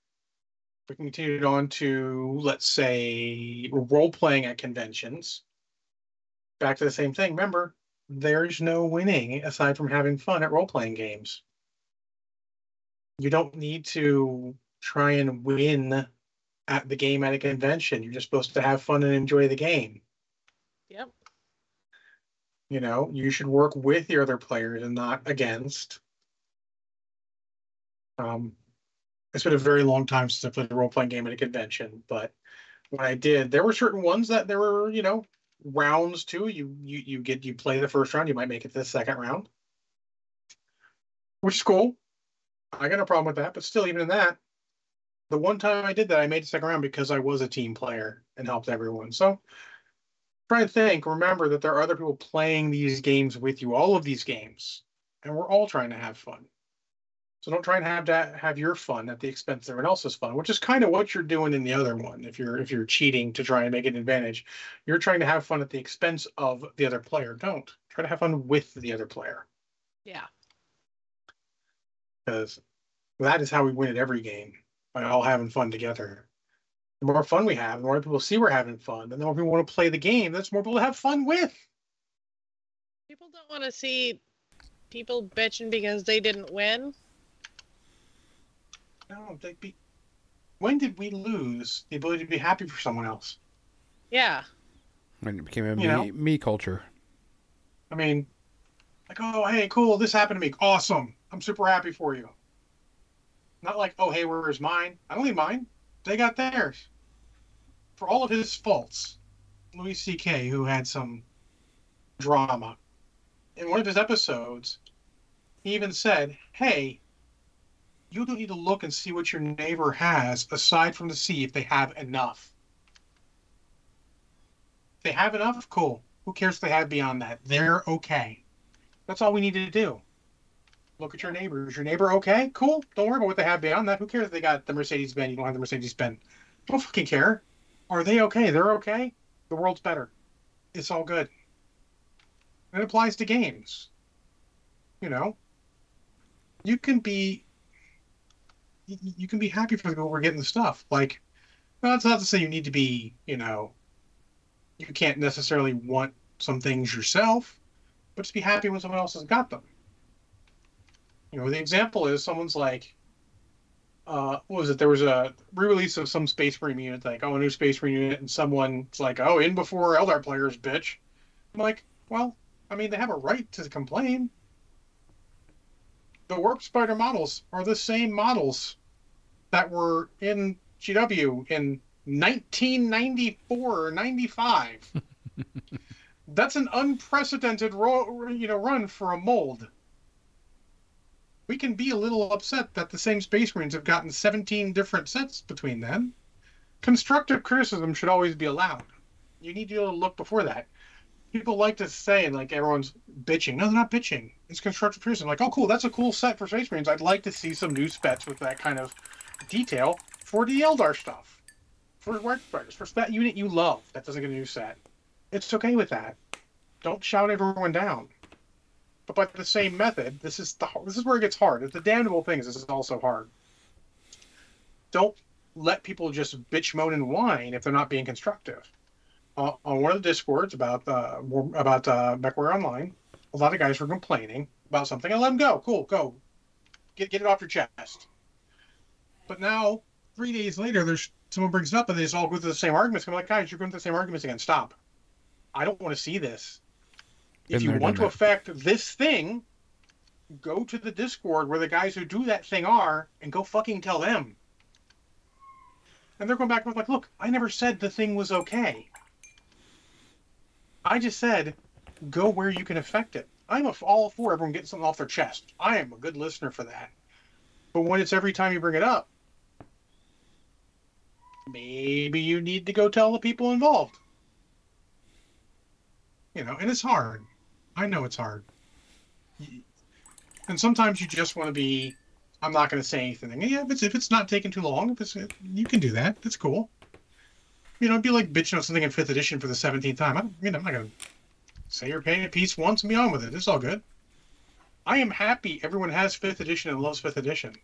we can continue it on to, let's say, role playing at conventions. Back to the same thing. Remember, there's no winning aside from having fun at role playing games. You don't need to try and win at the game at a convention. You're just supposed to have fun and enjoy the game. Yep. You know, you should work with your other players and not against. Um, it's been a very long time since I played a role playing game at a convention, but when I did, there were certain ones that there were, you know, rounds too. You you you get you play the first round, you might make it to the second round, which is cool. I got no problem with that, but still, even in that, the one time I did that, I made the second round because I was a team player and helped everyone. So try and think, remember that there are other people playing these games with you, all of these games, and we're all trying to have fun. So don't try and have that have your fun at the expense of everyone else's fun, which is kind of what you're doing in the other one. If you're if you're cheating to try and make an advantage, you're trying to have fun at the expense of the other player. Don't try to have fun with the other player Yeah. because that is how we win at every game. by all having fun together. The more fun we have, the more people see we're having fun, and the more people want to play the game, that's more people to have fun with. People don't want to see people bitching because they didn't win. No, they be. When did we lose the ability to be happy for someone else? Yeah. When it became a me, know? me culture. I mean, like, oh, hey, cool, this happened to me. Awesome. I'm super happy for you. Not like, oh, hey, where's mine? I don't need mine. They got theirs. For all of his faults, Louis C.K., who had some drama, in one of his episodes, he even said, hey, you don't need to look and see what your neighbor has aside from to see if they have enough. If they have enough, cool. Who cares if they have beyond that? They're okay. That's all we need to do. Look at your neighbor. Is your neighbor okay? Cool. Don't worry about what they have beyond that. Who cares if they got the Mercedes Benz? You don't have the Mercedes Benz. Don't fucking care. Are they okay? They're okay. The world's better. It's all good. It applies to games. You know, you can be you, can be happy for the people who are getting the stuff. Like, that's not to say you need to be, you know, you can't necessarily want some things yourself, but just be happy when someone else has got them. You know, the example is someone's like, uh, what was it? There was a re-release of some Space Marine unit, like, oh, a new Space Marine unit, and someone's like, oh, in before Eldar players, bitch. I'm like, well, I mean, they have a right to complain. The Warp Spider models are the same models that were in GW in 1994 or 95. That's an unprecedented ro- you know run for a mold. We can be a little upset that the same Space Marines have gotten 17 different sets between them. Constructive criticism should always be allowed. You need to be able to look before that. People like to say, like everyone's bitching. No, they're not bitching. It's constructive criticism. Like, oh, cool, that's a cool set for Space Marines. I'd like to see some new spets with that kind of detail for the Eldar stuff, for Warp Spiders, for that unit you love that doesn't get a new set. It's okay with that. Don't shout everyone down. But by the same method, this is the this is where it gets hard. It's the damnable thing is this is also hard. Don't let people just bitch, moan, and whine if they're not being constructive. Uh, on one of the discords about uh, about uh, Online, a lot of guys were complaining about something. I let them go. Cool, go. Get get it off your chest. But now, three days later, there's someone brings it up and they just all go through the same arguments. I'm like, guys, you're going through the same arguments again. Stop. I don't want to see this. If you want to affect this thing, go to the Discord where the guys who do that thing are and go fucking tell them. And they're going back and forth like, look, I never said the thing was okay. I just said, go where you can affect it. I'm a- all for everyone getting something off their chest. I am a good listener for that. But when it's every time you bring it up, maybe you need to go tell the people involved. You know, and it's hard. I know it's hard. And sometimes you just want to be. I'm not going to say anything. Yeah, if it's if it's not taking too long, if it's you can do that. That's cool. You know, it'd be like bitching on something in fifth edition for the seventeenth time. I know, I'm not going to say you're paying a piece once and be on with it. It's all good. I am happy everyone has fifth edition and loves fifth edition.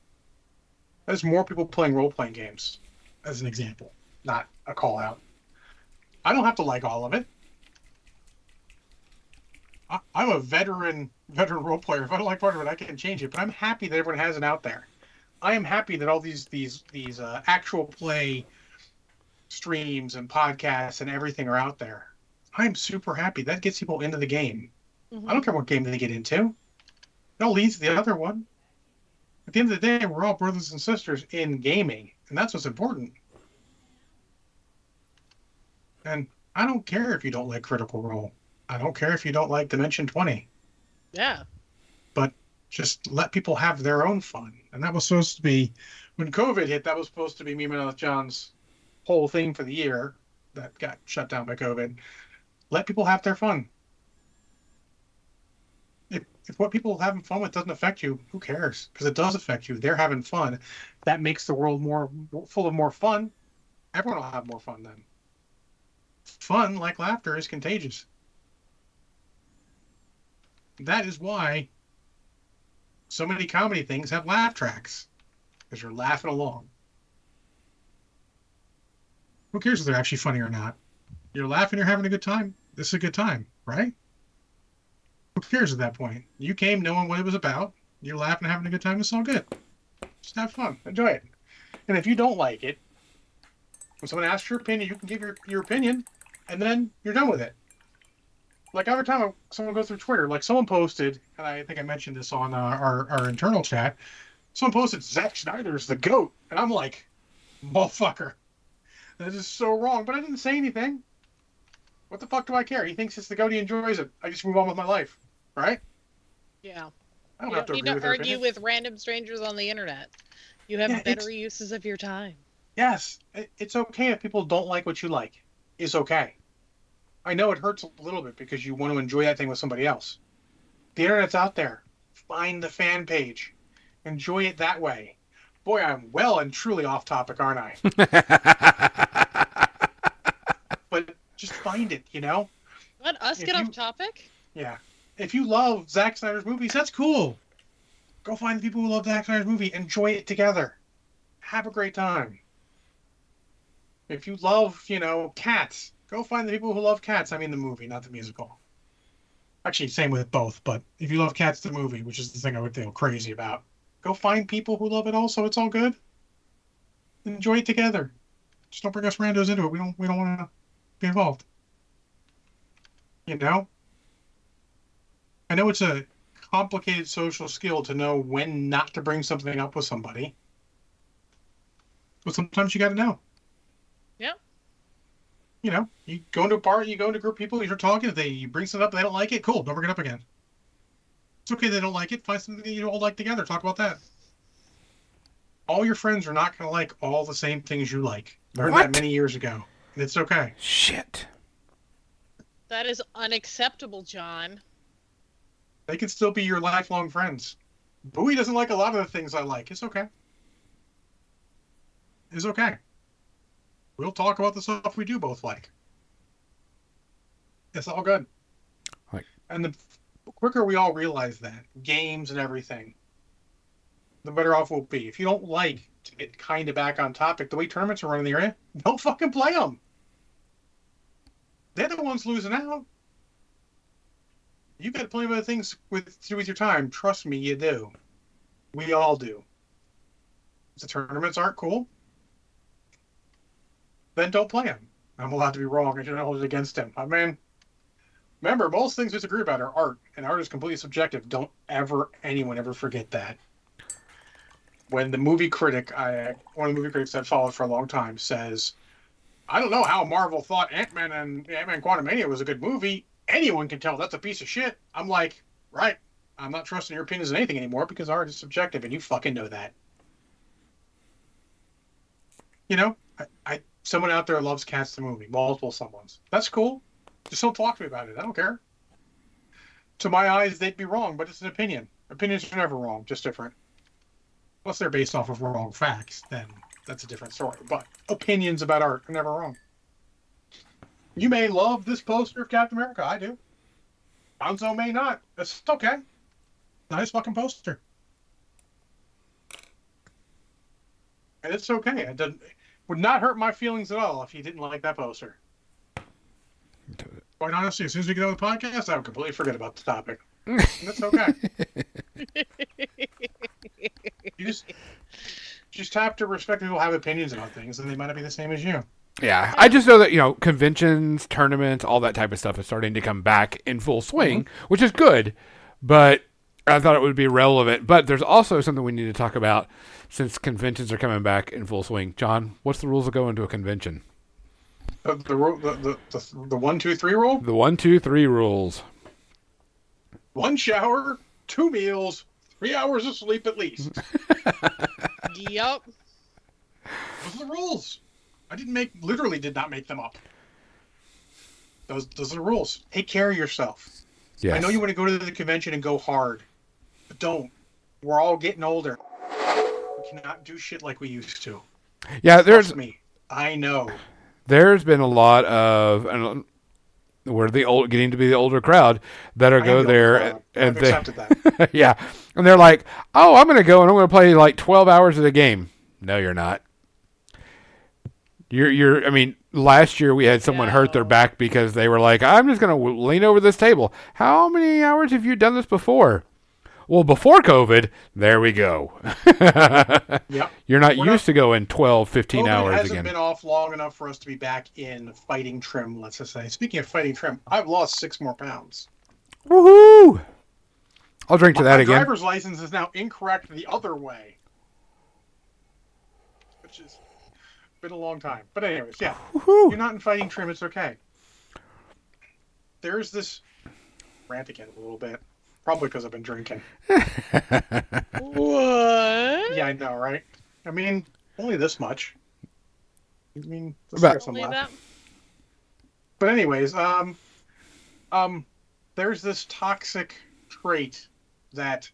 There's more people playing role playing games, as an example, not a call out. I don't have to like all of it. I, I'm a veteran veteran role player. If I don't like part of it, I can change it. But I'm happy that everyone has it out there. I am happy that all these these these uh, actual play streams and podcasts and everything are out there. I'm super happy. That gets people into the game. I don't care what game they get into. It all leads to the other one. At the end of the day, we're all brothers and sisters in gaming, and that's what's important. And I don't care if you don't like Critical Role. I don't care if you don't like Dimension 20. Yeah. But just let people have their own fun. And that was supposed to be, when COVID hit, that was supposed to be me and John's whole thing for the year that got shut down by COVID. Let people have their fun. If, if what people are having fun with doesn't affect you, who cares? Because it does affect you. They're having fun. That makes the world more full of more fun. Everyone will have more fun then. Fun, like laughter, is contagious. That is why so many comedy things have laugh tracks, because you're laughing along. Who cares if they're actually funny or not? You're laughing, you're having a good time. This is a good time, right? Who cares at that point? You came knowing what it was about. You're laughing, having a good time. It's all good. Just have fun, enjoy it. And if you don't like it, when someone asks your opinion, you can give your, your opinion, and then you're done with it. Like every time someone goes through Twitter, like someone posted, and I think I mentioned this on uh, our, our internal chat, someone posted Zack Snyder's the GOAT. And I'm like, motherfucker. That is so wrong. But I didn't say anything. What the fuck do I care? He thinks it's the GOAT. He enjoys it. I just move on with my life. Right? Yeah. I don't You have don't to need to with argue with random strangers on the internet. You have Yeah, better uses of your time. Yes, it's okay if people don't like what you like. It's okay. I know it hurts a little bit because you want to enjoy that thing with somebody else. The internet's out there. Find the fan page. Enjoy it that way. Boy, I'm well and truly off topic, aren't I? But just find it, you know? Let us If get you- off topic. Yeah. If you love Zack Snyder's movies, that's cool. Go find the people who love Zack Snyder's movie. Enjoy it together. Have a great time. If you love, you know, cats, go find the people who love cats. I mean the movie, not the musical. Actually, same with both, but if you love cats, the movie, which is the thing I would feel crazy about, go find people who love it also. It's all good. Enjoy it together. Just don't bring us randos into it. We don't we don't want to be involved. You know? I know it's a complicated social skill to know when not to bring something up with somebody. But sometimes you got to know. Yeah. You know, you go into a party, you go into a group of people, you're talking, they you bring something up, they don't like it, cool, don't bring it up again. It's okay they don't like it. Find something that you all like together. Talk about that. All your friends are not going to like all the same things you like. Learned What? that many years ago. And it's okay. Shit. That is unacceptable, John. They can still be your lifelong friends. Bowie doesn't like a lot of the things I like. It's okay. It's okay. We'll talk about the stuff we do both like. It's all good. Right. And the quicker we all realize that, games and everything, the better off we'll be. If you don't like, to get kind of back on topic, the way tournaments are running in the area, don't fucking play them. They're the ones losing out. You got plenty of other things with to do with your time. Trust me, you do. We all do. The tournaments aren't cool, then don't play him. I'm allowed to be wrong. I shouldn't hold it against him. I mean, remember, most things we disagree about are art, and art is completely subjective. Don't ever, anyone ever forget that. When the movie critic, I one of the movie critics I've followed for a long time, says, "I don't know how Marvel thought Ant Man and Ant Man Quantumania was a good movie. Anyone can tell that's a piece of shit." I'm like, right. I'm not trusting your opinions on anything anymore because art is subjective, and you fucking know that. You know, I, I someone out there loves Cats the movie, multiple someone's. That's cool. Just don't talk to me about it. I don't care. To my eyes, they'd be wrong, but it's an opinion. Opinions are never wrong, just different. Unless they're based off of wrong facts, then that's a different story. But opinions about art are never wrong. You may love this poster of Captain America. I do. Gonzo may not. It's okay. Nice fucking poster. And it's okay. It doesn't would not hurt my feelings at all if you didn't like that poster. Quite honestly, as soon as we get on the podcast, I would completely forget about the topic. And that's okay. you just just have to respect people have opinions about things, and they might not be the same as you. Yeah, I just know that you know conventions, tournaments, all that type of stuff is starting to come back in full swing, mm-hmm. which is good. But I thought it would be relevant. But there's also something we need to talk about since conventions are coming back in full swing. John, what's the rules of going to a convention? Uh, the the the, the, the, the one two three rule: The one, two, three rules. one shower, two meals, three hours of sleep at least. yep. Those are the rules. I didn't make literally did not make them up. Those those are the rules. Take care of yourself. Yes. I know you want to go to the convention and go hard, but don't. We're all getting older. We cannot do shit like we used to. Yeah, there's Trust me. I know. there's been a lot of and uh, we're the old getting to be the older crowd that are go the there and, and they, yeah, and they're like, "Oh, I'm going to go and I'm going to play like 12 hours of the game." No, you're not. You're you're. I mean, last year we had someone hurt their back because they were like, "I'm just going to lean over this table." How many hours have you done this before? Well, before COVID, there we go. Yep. You're not We're not- used to going 12, 15 COVID hours hasn't again. been off long enough for us to be back in fighting trim. Let's just say. Speaking of fighting trim, I've lost six more pounds. Woohoo! I'll drink to that My again. driver's license is now incorrect the other way, which has been a long time. But anyways, yeah, Woohoo! you're not in fighting trim. It's okay. There's this rant again a little bit, probably because I've been drinking. What? Yeah, I know, right? I mean, only this much. I mean, let's About- some left. that? But anyways, um, um, there's this toxic trait that,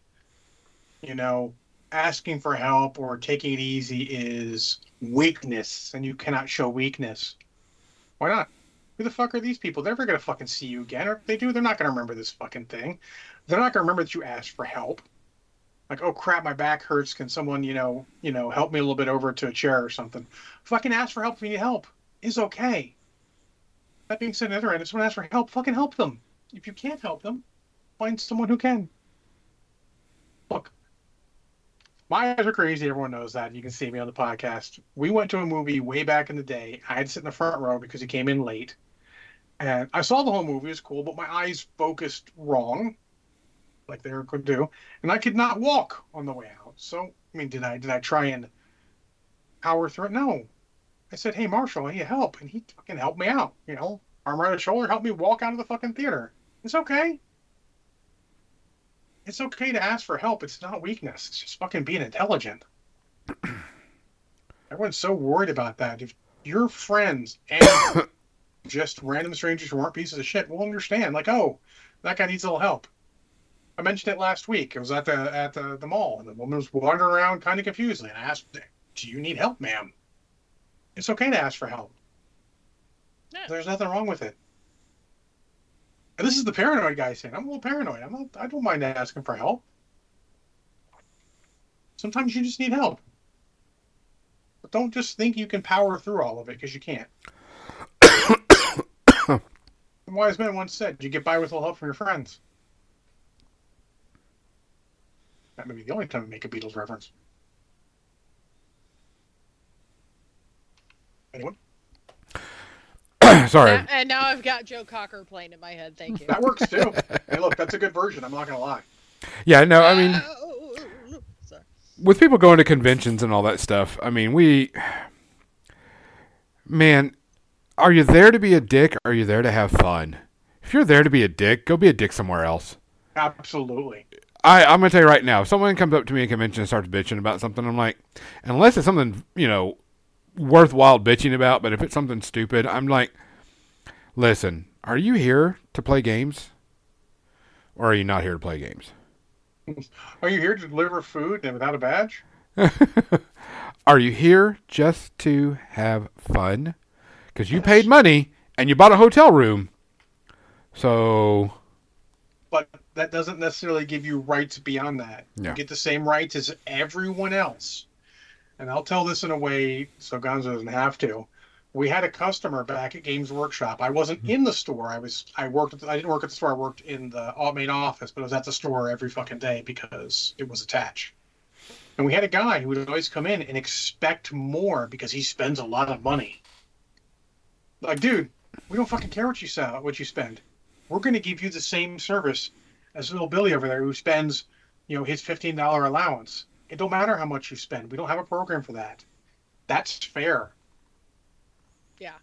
you know, asking for help or taking it easy is weakness, and you cannot show weakness. Why not? Who the fuck are these people? They're never gonna fucking see you again, or if they do, they're not gonna remember this fucking thing. They're not gonna remember that you asked for help. Like, oh crap, my back hurts. Can someone, you know, you know, help me a little bit over to a chair or something? Fucking ask for help if you need help. Is okay. That being said, on the other end, if someone asks for help, fucking help them. If you can't help them, find someone who can. Look, my eyes are crazy. Everyone knows that. You can see me on the podcast. We went to a movie way back in the day. I had to sit in the front row because he came in late. And I saw the whole movie. It was cool, but my eyes focused wrong, like they could do. And I could not walk on the way out. So, I mean, did I did I try and power through it? No. I said, "Hey, Marshall, I need help," and he fucking helped me out. You know, arm around his shoulder, helped me walk out of the fucking theater. It's okay. It's okay to ask for help. It's not weakness. It's just fucking being intelligent. Everyone's so worried about that. If your friends and just random strangers who aren't pieces of shit will understand, like, oh, that guy needs a little help. I mentioned it last week. It was at the at the, the mall, and the woman was wandering around kind of confusedly, and I asked, "Do you need help, ma'am?" It's okay to ask for help. There's nothing wrong with it. And this is the paranoid guy saying, "I'm a little paranoid. I'm not. I don't mind asking for help. Sometimes you just need help. But don't just think you can power through all of it because you can't." A wise man once said, "You get by with a little help from your friends." That may be the only time we make a Beatles reference. Anyone? Sorry. Now- and now I've got Joe Cocker playing in my head. Thank you. That works too. hey, look, that's a good version. I'm not gonna lie. Yeah, no, I mean, uh, Oh, oh, oh, oh with people going to conventions and all that stuff, I mean, we, man, are you there to be a dick? Or are you there to have fun? If you're there to be a dick, go be a dick somewhere else. Absolutely. I, I'm gonna tell you right now. If someone comes up to me at a convention and starts bitching about something, I'm like, unless it's something you know worthwhile bitching about, but if it's something stupid, I'm like, listen, are you here to play games, or are you not here to play games? Are you here to deliver food and without a badge? Are you here just to have fun? Because you paid money and you bought a hotel room. So, But that doesn't necessarily give you rights beyond that. Yeah. You get the same rights as everyone else. And I'll tell this in a way so Gonzo doesn't have to. We had a customer back at Games Workshop. I wasn't mm-hmm. in the store. I was. I worked. At the, I didn't work at the store. I worked in the main office, but I was at the store every fucking day because it was attached. And we had a guy who would always come in and expect more because he spends a lot of money. Like, dude, we don't fucking care what you sell, what you spend. We're going to give you the same service as little Billy over there who spends, you know, his fifteen dollar allowance. It don't matter how much you spend. We don't have a program for that. That's fair. Yeah.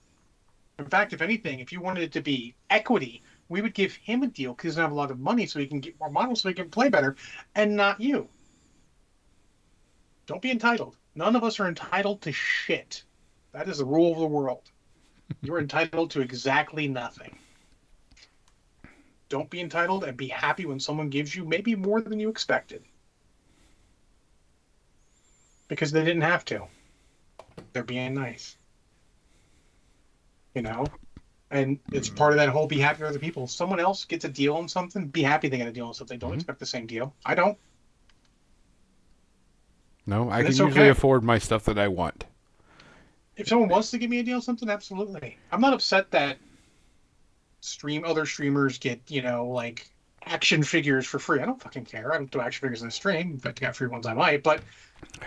In fact, if anything, if you wanted it to be equity, we would give him a deal because he doesn't have a lot of money, so he can get more models, so he can play better, and not you. Don't be entitled. None of us are entitled to shit. That is the rule of the world. You're entitled to exactly nothing. Don't be entitled and be happy when someone gives you maybe more than you expected. Because they didn't have to. They're being nice. You know? And it's part of that whole be happy for other people. Someone else gets a deal on something, be happy they get a deal on something. Don't Mhm. expect the same deal. I don't. no, I And can usually okay. afford my stuff that I want. If someone wants to give me a deal, something absolutely. I'm not upset that stream other streamers get you know like action figures for free. I don't fucking care. I don't do action figures in the stream. In fact, I got free ones I might, but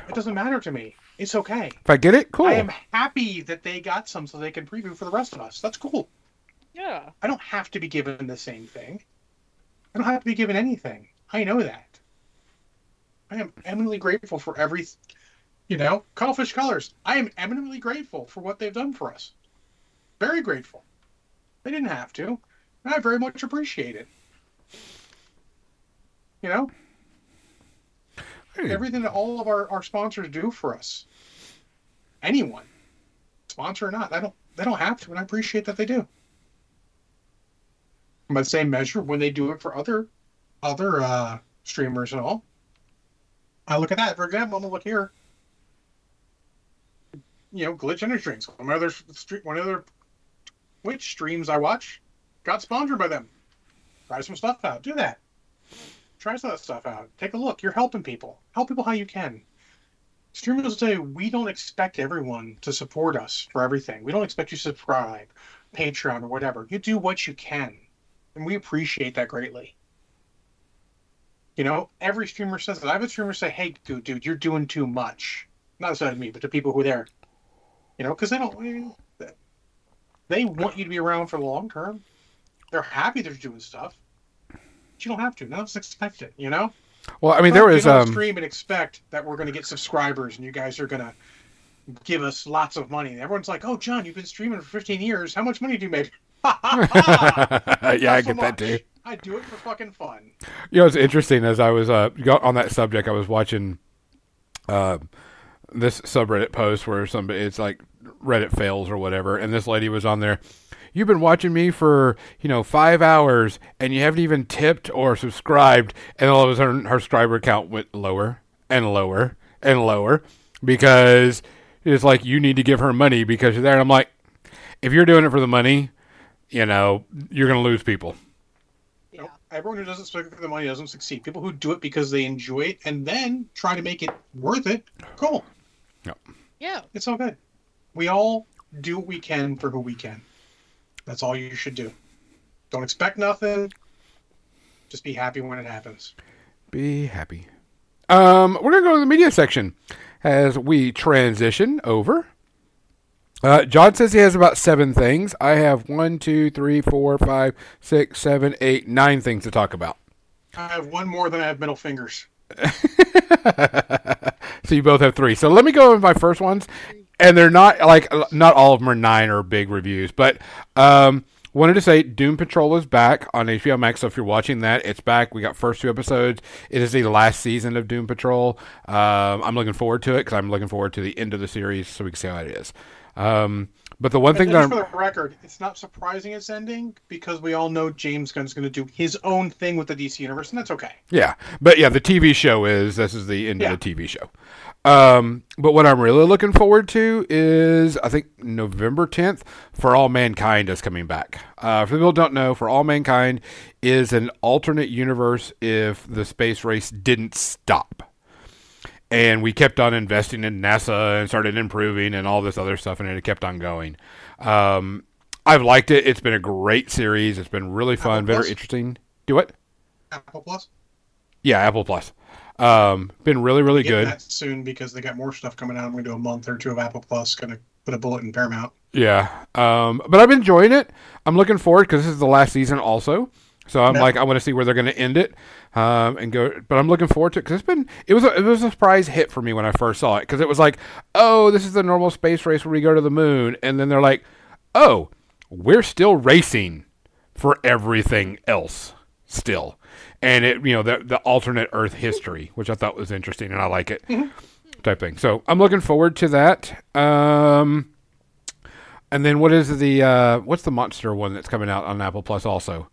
it doesn't matter to me. It's okay. If I get it, cool. I am happy that they got some so they can preview for the rest of us. That's cool. Yeah. I don't have to be given the same thing. I don't have to be given anything. I know that. I am eminently grateful for every, you know, Cuttlefish Colors. I am eminently grateful for what they've done for us. Very grateful. They didn't have to, and I very much appreciate it. You know, Hey, everything that all of our, our sponsors do for us. Anyone, sponsor or not, I don't they don't have to, and I appreciate that they do. By the same measure, when they do it for other other uh, streamers and all, I look at that. For example, I'm gonna look here. You know, glitch energy drinks. One other stre- one other Twitch streams I watch got sponsored by them. Try some stuff out. Do that. Try some of that stuff out. Take a look. You're helping people. Help people how you can. Streamers will you we don't expect everyone to support us for everything. We don't expect you to subscribe, Patreon, or whatever. You do what you can. And we appreciate that greatly. You know, every streamer says that. I have a streamer say, hey, dude, dude, you're doing too much. Not as to me, but to people who are there. You know, because they don't. They want you to be around for the long term. They're happy they're doing stuff. But you don't have to. None of us expect it, you know? well, I mean, there Don't was um, stream and expect that we're going to get subscribers and you guys are going to give us lots of money. Everyone's like, "Oh, John, you've been streaming for 15 years. How much money do you make?" yeah, I Not so get that too. I do it for fucking fun. You know, it's interesting as I was uh on that subject. I was watching uh, this subreddit post where somebody it's like Reddit fails or whatever, and this lady was on there. You've been watching me for you know five hours, and you haven't even tipped or subscribed, and all of a sudden her subscriber count went lower and lower and lower because it's like you need to give her money because you're there. And I'm like, if you're doing it for the money, you know, you're gonna lose people. Yeah. Everyone who doesn't spend for the money doesn't succeed. People who do it because they enjoy it and then try to make it worth it, cool. Yeah. It's all good. We all do what we can for who we can. That's all you should do. Don't expect nothing. Just be happy when it happens. Be happy. Um, we're gonna go to the media section as we transition over. Uh, John says he has about seven things. I have one, two, three, four, five, six, seven, eight, nine things to talk about. I have one more than I have middle fingers. so you both have three. So let me go with my first ones, and they're not like not all of them are nine or big reviews, but um, wanted to say Doom Patrol is back on HBO Max. So if you're watching that, it's back. We got first two episodes. It is the last season of Doom Patrol. Um, I'm looking forward to it because I'm looking forward to the end of the series so we can see how it is. Um, but the one thing And that just I'm, for the record, it's not surprising it's ending because we all know James Gunn's going to do his own thing with the DC universe, and that's okay. Yeah, but yeah, the TV show is this is the end Yeah. of the TV show. Um, but what I'm really looking forward to is I think November 10th for All Mankind is coming back. Uh, for the people who don't know, for All Mankind is an alternate universe if the space race didn't stop. And we kept on investing in NASA and started improving and all this other stuff, and it kept on going. Um, I've liked it. It's been a great series. It's been really fun, Apple very Plus? interesting. Do what? Apple Plus. Yeah, Apple Plus. Um, been really, really Get good. that soon because they got more stuff coming out. I'm going to do a month or two of Apple Plus. Going to put a bullet in Paramount. Yeah. Um, but I've been enjoying it. I'm looking forward because this is the last season also. So I'm like, I want to see where they're going to end it, um, and go. But I'm looking forward to it because it's been it was a, it was a surprise hit for me when I first saw it because it was like, oh, this is the normal space race where we go to the moon, and then they're like, oh, we're still racing for everything else still, and it you know the the alternate Earth history, which I thought was interesting, and I like it type thing. So I'm looking forward to that. Um, and then what is the uh, what's the monster one that's coming out on Apple Plus also?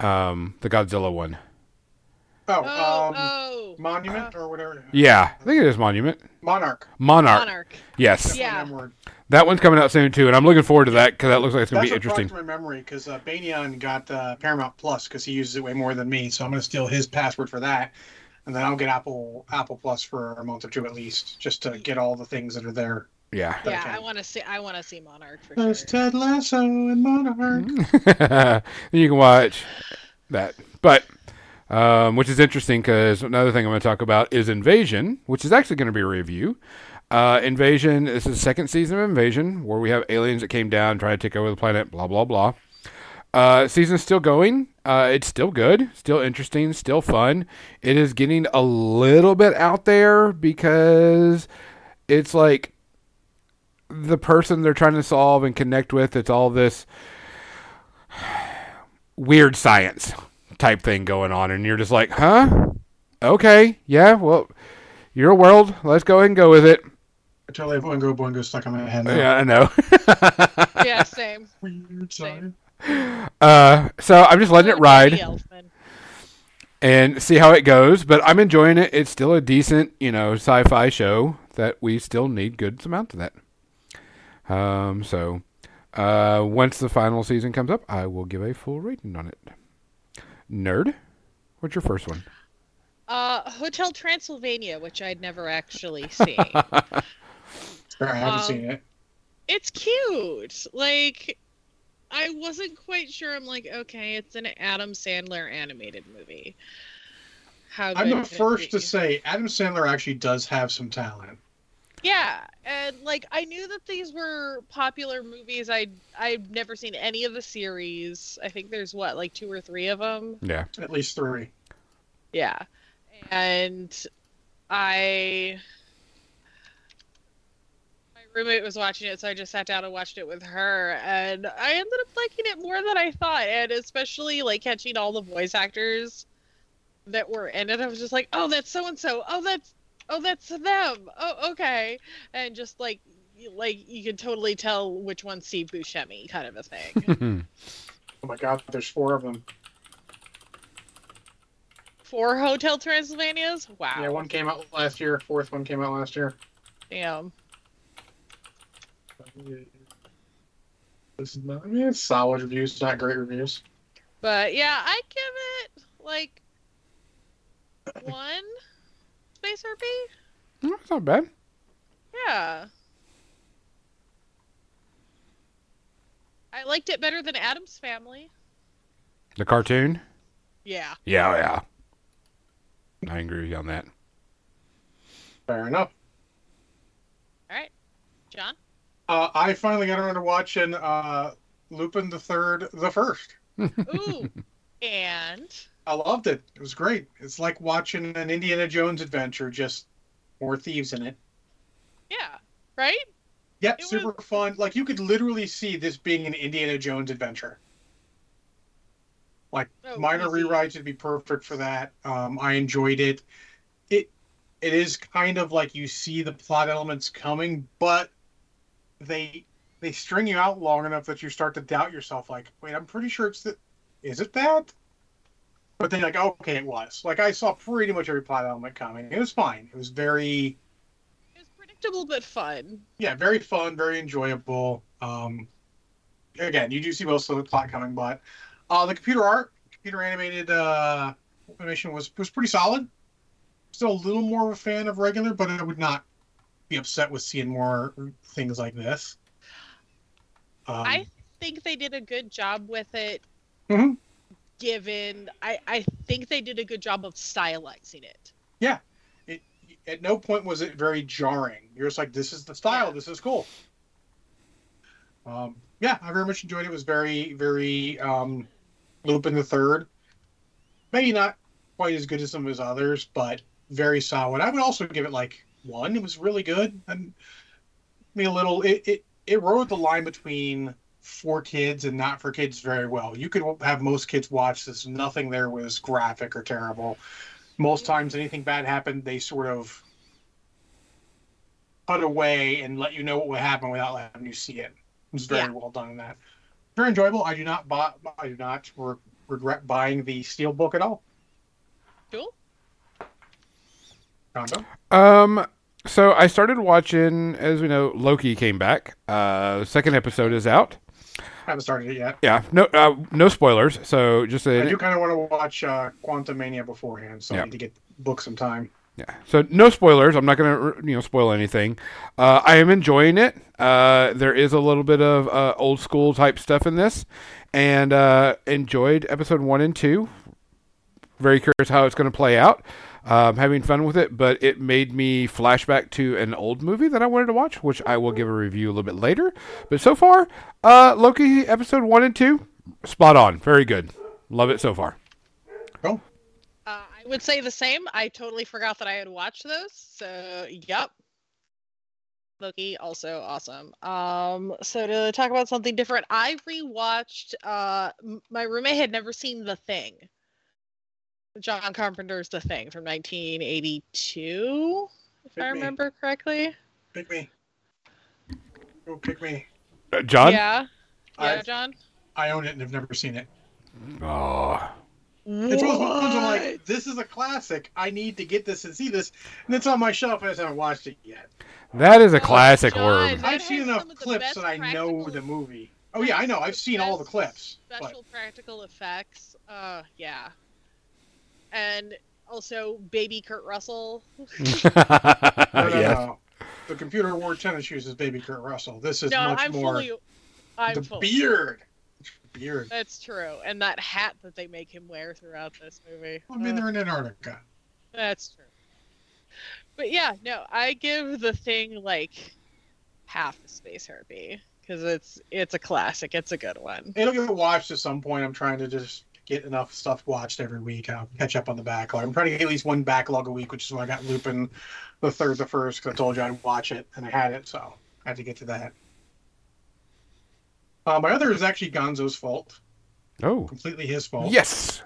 Um, the Godzilla one. Oh, Oh, um, oh. Monument or whatever. Yeah, I think it is Monument. Monarch. Monarch. Monarch. Yes, Yeah. That one's coming out soon too, and I'm looking forward to that because that looks like it's gonna That's be interesting. product to my memory because uh, Banyan got uh, Paramount Plus because he uses it way more than me. So I'm going to steal his password for that, and then I'll get Apple Apple Plus for a month or two at least, just to get all the things that are there. Yeah. But I Yeah, I want to see. I want to see Monarch for There's sure. Ted Lasso and Monarch. you can watch that. But um, which is interesting because another thing I'm going to talk about is Invasion, which is actually going to be a review. Uh, Invasion. This is the second season of Invasion, where we have aliens that came down, trying to take over the planet. Blah blah blah. Uh, season's still going. Uh, it's still good, still interesting, still fun. It is getting a little bit out there because it's like the person they're trying to solve and connect with. It's all this weird science type thing going on, and you're just like, huh? Okay, yeah, well, your world. Let's go ahead and go with it. I totally have Oingo Boingo stuck in my head now. Yeah, I know. yeah, same. Weird Same. science. uh, so I'm just letting it ride. And see how it goes. But I'm enjoying it. It's still a decent, you know, sci-fi show that we still need good amounts of that. Um, so uh, once the final season comes up, I will give a full rating on it. Nerd, what's your first one? Uh, Hotel Transylvania, which I'd never actually seen. I haven't Um, seen it. it's cute. Like, I wasn't quite sure. I'm like, okay, it's an Adam Sandler animated movie. How I'm the first to say Adam Sandler actually does have some talent. Yeah, and like I knew that these were popular movies. I I've never seen any of the series. I think there's what like two or three of them. Yeah. At least three. Yeah, and I my roommate was watching it, so I just sat down and watched it with her, and I ended up liking it more than I thought, and especially like catching all the voice actors that were in it. I was just like, oh, that's so and so. Oh, that's oh, that's them. Oh, okay, and just like like you can totally tell which one's Steve Buscemi, kind of a thing. Oh my god, there's four of them. Four Hotel Transylvanias. Wow. Yeah, one came out last year. Fourth one came out last year. Damn. This is not, I mean, it's solid reviews, not great reviews. But yeah, I give it like one space RP. Mm, That's not bad. Yeah. I liked it better than Adam's Family. The cartoon. Yeah. Yeah, yeah. I agree with you on that. Fair enough. All right, John. Uh, I finally got around to watching uh, Lupin the Third, the first. Ooh. and I loved it. It was great. It's like watching an Indiana Jones adventure, just more thieves in it. yeah, right? Yeah, It super fun. Like you could literally see this being an Indiana Jones adventure. Like Oh, minor easy. rewrites would be perfect for that. Um, I enjoyed it. It it is kind of like you see the plot elements coming, but they they string you out long enough that you start to doubt yourself. Like, wait, I'm pretty sure it's the. Is it that? But then, like, okay, it was. Like, I saw pretty much every plot element coming. It was fine. It was very It was predictable but fun. yeah, very fun, very enjoyable. Um, again, you do see most of the plot coming, but uh, the computer art, computer animated uh, animation was was pretty solid. Still a little more of a fan of regular, but I would not be upset with seeing more things like this. Um, I think they did a good job with it. Mhm. Given, I I think they did a good job of stylizing it. Yeah. It, at no point was it very jarring. You're just like, this is the style. Yeah. This is cool. Um, yeah, I very much enjoyed it. It was very, very um, Lupin the Third. Maybe not quite as good as some of his others, but very solid. I would also give it like one. It was really good. And me a little. It it it rode the line between for kids and not for kids very well. You could have most kids watch this. Nothing there was graphic or terrible most times anything bad happened, they sort of cut away and let you know what would happen without letting you see it. It was very Yeah. well done in that. Very enjoyable. I do not buy, I do not re- regret buying the steel book at all. Cool. Gonzo? Um, so I started watching, as we know, Loki came back. Uh, second episode is out. Haven't started it yet. Yeah, no, uh, no spoilers. So just I a do kind of want to watch uh, Quantum Mania beforehand, so Yeah. I need to get book some time. Yeah. So no spoilers. I'm not going to you know spoil anything. Uh, I am enjoying it. Uh, there is a little bit of uh, old school type stuff in this, and uh, enjoyed episode one and two. Very curious how it's going to play out. Um, having fun with it, but it made me flashback to an old movie that I wanted to watch, which I will give a review a little bit later. But so far, uh, Loki episode one and two, spot on. Very good. Love it so far. Cool. Uh, I would say the same. I totally forgot that I had watched those. So, yep. Loki also awesome. Um, so to talk about something different, I rewatched. Uh, m- my roommate had never seen The Thing. John Carpenter's The Thing from 1982, if Pick I me. remember correctly. Pick me. Go pick me. Uh, John. Yeah. Yeah, I've- John. I own it and have never seen it. Oh. It's one of those ones I'm like, this is a classic. I need to get this and see this. And it's on my shelf. And I just haven't watched it yet. That is a Oh, classic John, orb. That I've seen enough some of the clips best that I know the movie. Oh yeah, I know. I've seen all the Best clips. But special practical effects. Uh, yeah. And also, baby Kurt Russell. no, no, yes. no. The computer wore tennis shoes is Baby Kurt Russell. This is no, much I'm more fully. I'm the full. beard. Beard. That's true, and that hat that they make him wear throughout this movie. I mean, Uh, they're in Antarctica. that's true. But yeah, no, I give the thing like half a space herpy because it's it's a classic. It's a good one. It'll get watched at some point. I'm trying to just get enough stuff watched every week. I'll catch up on the backlog. I'm trying to get at least one backlog a week, which is why I got Lupin the third, the first, because I told you I'd watch it, and I had it, so I had to get to that. Uh, my other is actually Gonzo's fault. Oh. Completely his fault. Yes.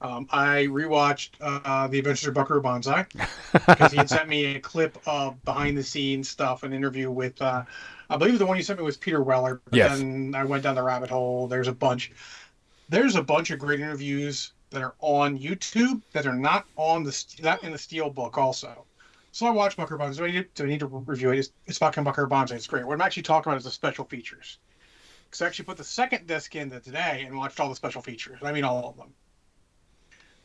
Um, I rewatched uh, The Adventures of Buckaroo Banzai because he had sent me a clip of behind the scenes stuff, an interview with, uh, I believe the one you sent me was Peter Weller. But Yes. then I went down the rabbit hole. There's a bunch. There's a bunch of great interviews that are on YouTube that are not on the not in the Steel book also. So I watched Buckaroo Banzai. Do I need, do I need to review it? It's, it's fucking Buckaroo Banzai. It's great. What I'm actually talking about is the special features. Because I actually put the second disc in today and watched all the special features. I mean all of them.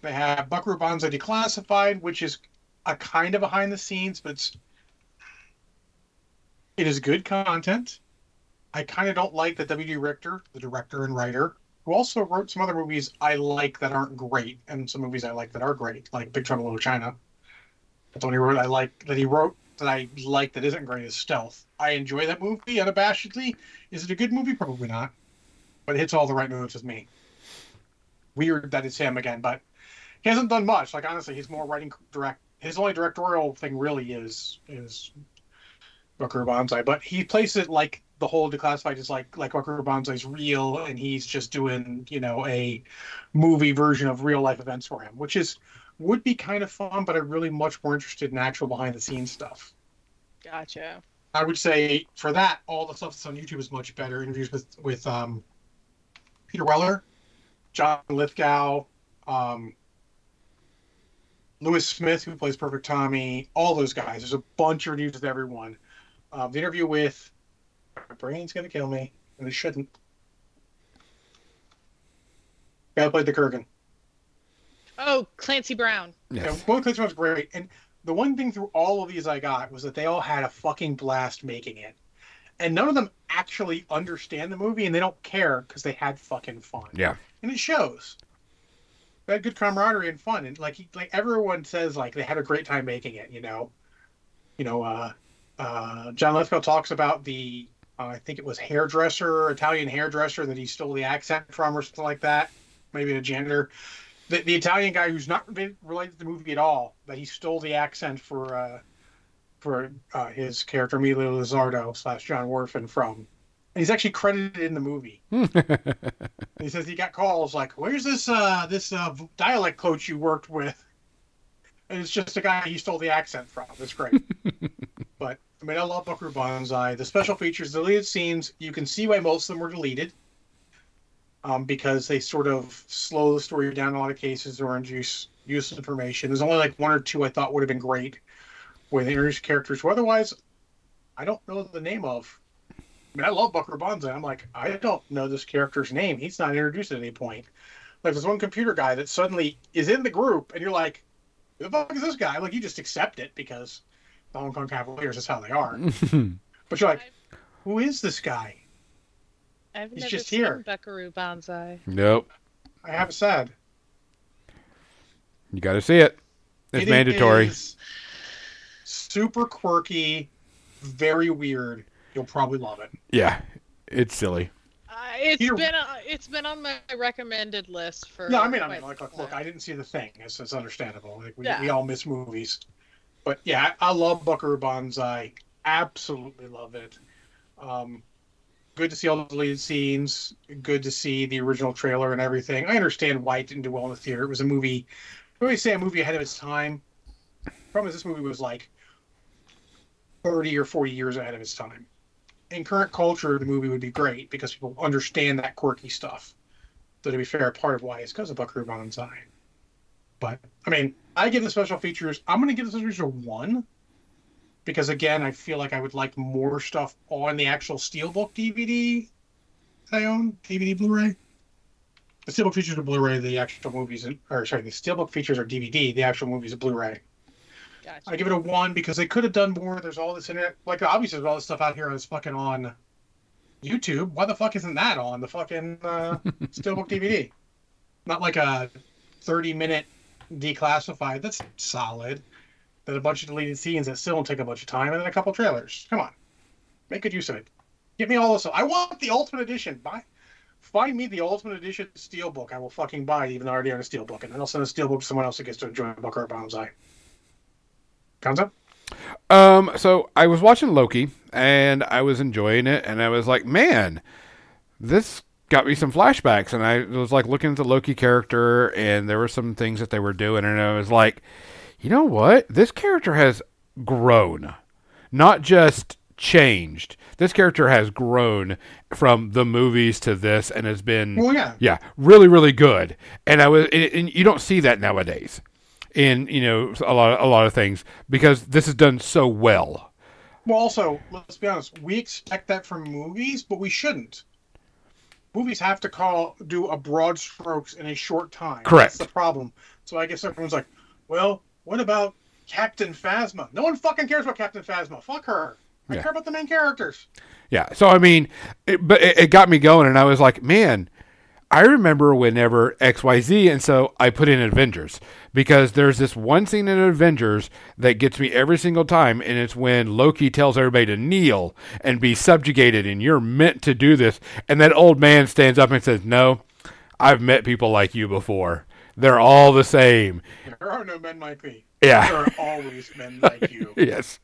They have Buckaroo Banzai Declassified, which is a kind of behind the scenes, but it's it is good content. I kind of don't like that W.D. Richter, the director and writer, who also wrote some other movies I like that aren't great, and some movies I like that are great, like Big Trouble in Little China. That's the only word I like that he wrote that I like that isn't great is Stealth. I enjoy that movie unabashedly. Is it a good movie? Probably not, but it hits all the right notes with me. Weird that it's him again, but he hasn't done much. Like honestly, he's more writing direct. His only directorial thing really is is Buckaroo Banzai, but he plays it like the whole declassified is like like Buckaroo is real, and he's just doing you know a movie version of real life events for him, which is would be kind of fun. But I'm really much more interested in actual behind the scenes stuff. Gotcha. I would say for that, all the stuff that's on YouTube is much better. Interviews with with um, Peter Weller, John Lithgow, um, Lewis Smith, who plays Perfect Tommy, all those guys. There's a bunch of reviews with everyone. Um, the interview with my brain's gonna kill me, and it shouldn't. Guy who played the Kurgan. Oh, Clancy Brown. Yeah, Yes. Will Clinton was great. And the one thing through all of these I got was that they all had a fucking blast making it. And none of them actually understand the movie and they don't care because they had fucking fun. Yeah. And it shows. They had good camaraderie and fun. And like he- like everyone says like they had a great time making it, you know. You know, uh uh John Lithgow talks about the uh, I think it was hairdresser, Italian hairdresser that he stole the accent from or something like that. Maybe a janitor the, the Italian guy who's not related to the movie at all, but he stole the accent for uh, for uh, his character Emilio Lizardo slash John Whorfin from, and he's actually credited in the movie. he says he got calls like, "Where's this uh, this uh, dialect coach you worked with?" And it's just a guy he stole the accent from. It's great. but I mean, I love Buckaroo Banzai. The special features, deleted scenes, you can see why most of them were deleted um, because they sort of slow the story down in a lot of cases or introduce useless information. There's only like one or two I thought would have been great where they introduce characters otherwise I don't know the name of. I mean, I love Buckaroo Banzai. I'm like, I don't know this character's name. He's not introduced at any point. Like, there's one computer guy that suddenly is in the group, and you're like, who the fuck is this guy? Like you just accept it because the Hong Kong Cavaliers is how they are. But you're like, who is this guy? I've He's never just seen here. Buckaroo Banzai. nope. I have said. You got to see it. It's It mandatory. is super quirky, very weird. You'll probably love it. Yeah, it's silly. Uh, it's Here- been uh, it's been on my recommended list for. Yeah, I mean, I mean, quite like, look, look. I didn't see the thing. It's, it's understandable. Like, we, Yeah. we all miss movies. But yeah, I, I love Buckaroo Banzai. Absolutely love it. Um, good to see all the deleted scenes. Good to see the original trailer and everything. I understand why it didn't do well in the theater. It was a movie. I always say a movie ahead of its time. Problem is, this movie was like 30 or 40 years ahead of its time. In current culture, the movie would be great because people understand that quirky stuff. So to be fair, part of why is because of Buckaroo Banzai. But I mean, I give the special features. I'm going to give the special features a one because again, I feel like I would like more stuff on the actual Steelbook DVD that I own, DVD Blu-ray. The Steelbook features are Blu-ray. The actual movies, or sorry, the Steelbook features are DVD. The actual movies are Blu-ray. Gotcha. I give it a one because they could have done more. There's all this internet, like obviously there's all this stuff out here that's fucking on YouTube. Why the fuck isn't that on the fucking uh, Steelbook DVD? Not like a 30 minute declassified. That's solid. Then a bunch of deleted scenes that still don't take a bunch of time, and then a couple trailers. Come on, make good use of it. Give me all this. I want the Ultimate Edition. Buy, find me the Ultimate Edition Steelbook. I will fucking buy it, even though I already own a Steelbook, and then I'll send a Steelbook to someone else that gets to enjoy a book Booker Banzai. Concept? Um, so I was watching Loki and I was enjoying it, and I was like, man, this got me some flashbacks. And I was like looking at the Loki character, and there were some things that they were doing, and I was like, you know what? This character has grown, not just changed. This character has grown from the movies to this, and has been Well, yeah. yeah, really, really good. And I was, and, and you don't see that nowadays in you know a lot, a lot of things because this is done so well. Well, also, let's be honest. We expect that from movies, but we shouldn't. Movies have to call do a broad strokes in a short time. Correct. That's the problem. So I guess everyone's like, "Well, what about Captain Phasma?" No one fucking cares about Captain Phasma. Fuck her. I Yeah. care about the main characters. Yeah. So I mean, it, but it, it got me going, and I was like, man, I remember whenever X Y Z, and so I put in Avengers because there's this one scene in Avengers that gets me every single time, and it's when Loki tells everybody to kneel and be subjugated, and you're meant to do this, and that old man stands up and says, "No, I've met people like you before. They're all the same." There are no men like me. Yeah. There are always men like you. yes.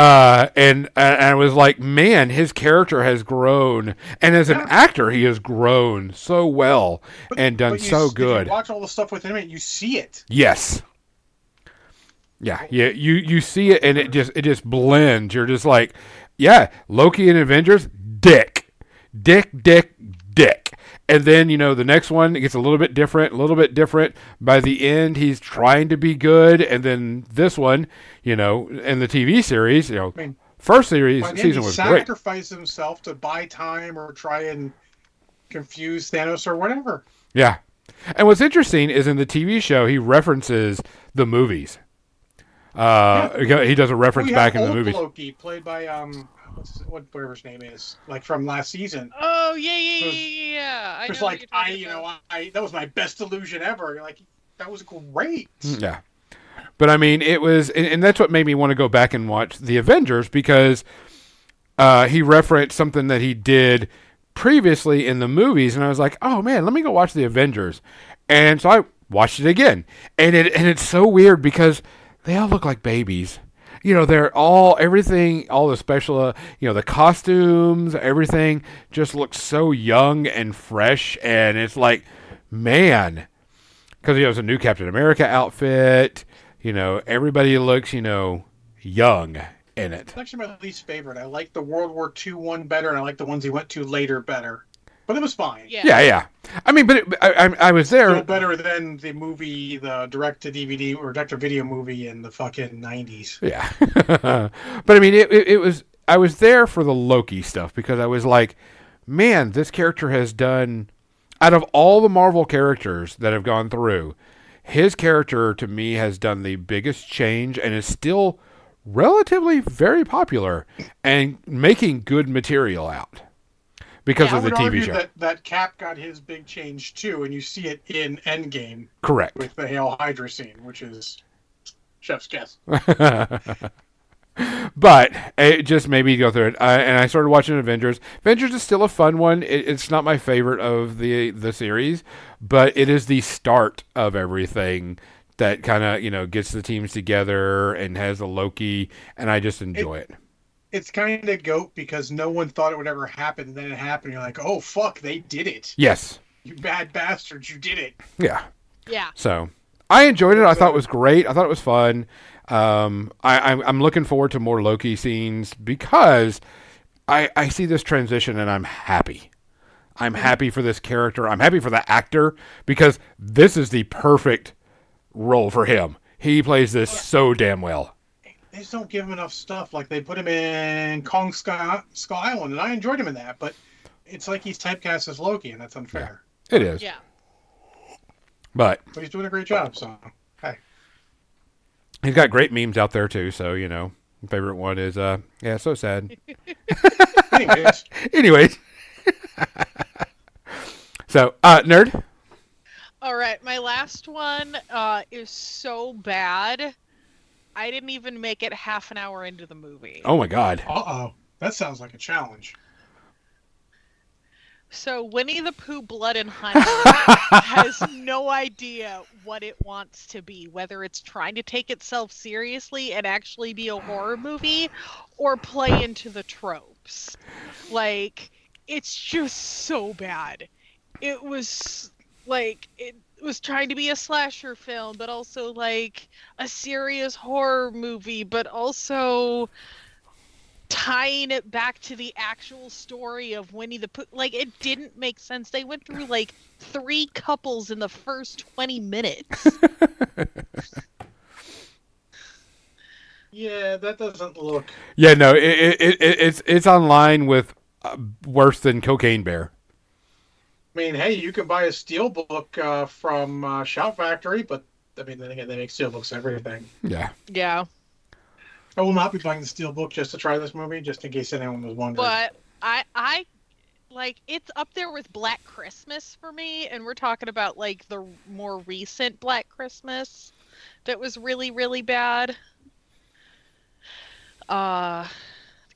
Uh, and and I was like, man, his character has grown, and as an Yeah. actor, he has grown so well and done But you so s- if you good. watch all the stuff with him, and you see it. Yes. Yeah, yeah, you you see it, and it just it just blends. You're just like, yeah, Loki and Avengers, dick, dick, dick, dick. And then you know the next one gets a little bit different, a little bit different. By the end, he's trying to be good, and then this one, you know, in the TV series, you know, I mean, first series season was great. sacrificed himself to buy time or try and confuse Thanos or whatever. Yeah. And what's interesting is in the TV show, he references the movies. Uh, he does a reference back in the movies. Loki, played by um, what's his, what whatever his name is, like from last season. Oh yeah, yeah, yeah, Who's- yeah. yeah. I It's know what like you're I, talking you about. know, I that was my best illusion ever. You're like, that was great. Yeah. But I mean, it was, and, and that's what made me want to go back and watch the Avengers because uh, he referenced something that he did previously in the movies, and I was like, oh man, let me go watch the Avengers. And so I watched it again, and it and it's so weird because they all look like babies. You know, they're all everything, all the special, uh, you know, the costumes, everything just looks so young and fresh, and it's like, man, because he has a new Captain America outfit. You know, everybody looks, you know, young in it. It's actually my least favorite. I like the World War II one better, and I like the ones he went to later better. But it was fine. Yeah. Yeah, yeah. I mean, but it, I, I, I was Still there. better than the movie, the direct to DVD or direct to video movie in the fucking nineties. Yeah, but I mean, it, it, it was. I was there for the Loki stuff because I was like, man, this character has done. Out of all the Marvel characters that have gone through, his character to me has done the biggest change and is still relatively very popular and making good material out because Yeah, of the TV show. that that Cap got his big change too, and you see it in Endgame Correct. with the Hail Hydra scene, which is chef's kiss. but it just made me go through it. And I started watching Avengers. Avengers is still a fun one. It, it's not my favorite of the the series, but it is the start of everything that kind of you know gets the teams together and has a Loki, and I just enjoy it. It's kind of goat because no one thought it would ever happen, and then it happened. You're like, oh fuck, they did it! Yes, You bad bastards, you did it! yeah. Yeah. So I enjoyed it. I thought it was great. I thought it was fun. Um, I, I'm, I'm looking forward to more Loki scenes because I, I see this transition and I'm happy. I'm happy for this character. I'm happy for the actor because this is the perfect role for him. He plays this so damn well. They just don't give him enough stuff. Like they put him in Kong Skull, Skull Island, and I enjoyed him in that, but it's like he's typecast as Loki, and that's unfair. It is. Yeah. But But he's doing a great job. So hey, he's got great memes out there too. So, you know, favorite one is, uh, yeah, so sad. anyways, Anyways. so, uh, nerd. All right, my last one uh, is so bad. I didn't even make it half an hour into the movie. Oh my God. uh oh, that sounds like a challenge. So Winnie the Pooh Blood and Honey has no idea what it wants to be, whether it's trying to take itself seriously and actually be a horror movie or play into the tropes. Like it's just so bad. It was like it was trying to be a slasher film but also like a serious horror movie but also tying it back to the actual story of Winnie the Pooh. Like it didn't make sense. They went through like three couples in the first 20 minutes. Yeah, that doesn't look. Yeah, no, it, it, it it's it's online with uh, worse than Cocaine Bear. I mean, hey, you can buy a steelbook uh, from uh, Shout Factory, but I mean, then again, they make steelbooks everything. Yeah, yeah. I will not be buying the steelbook just to try this movie, just in case anyone was wondering. But I I like it's up there with Black Christmas for me and we're talking about like the more recent Black Christmas that was really really bad. Uh it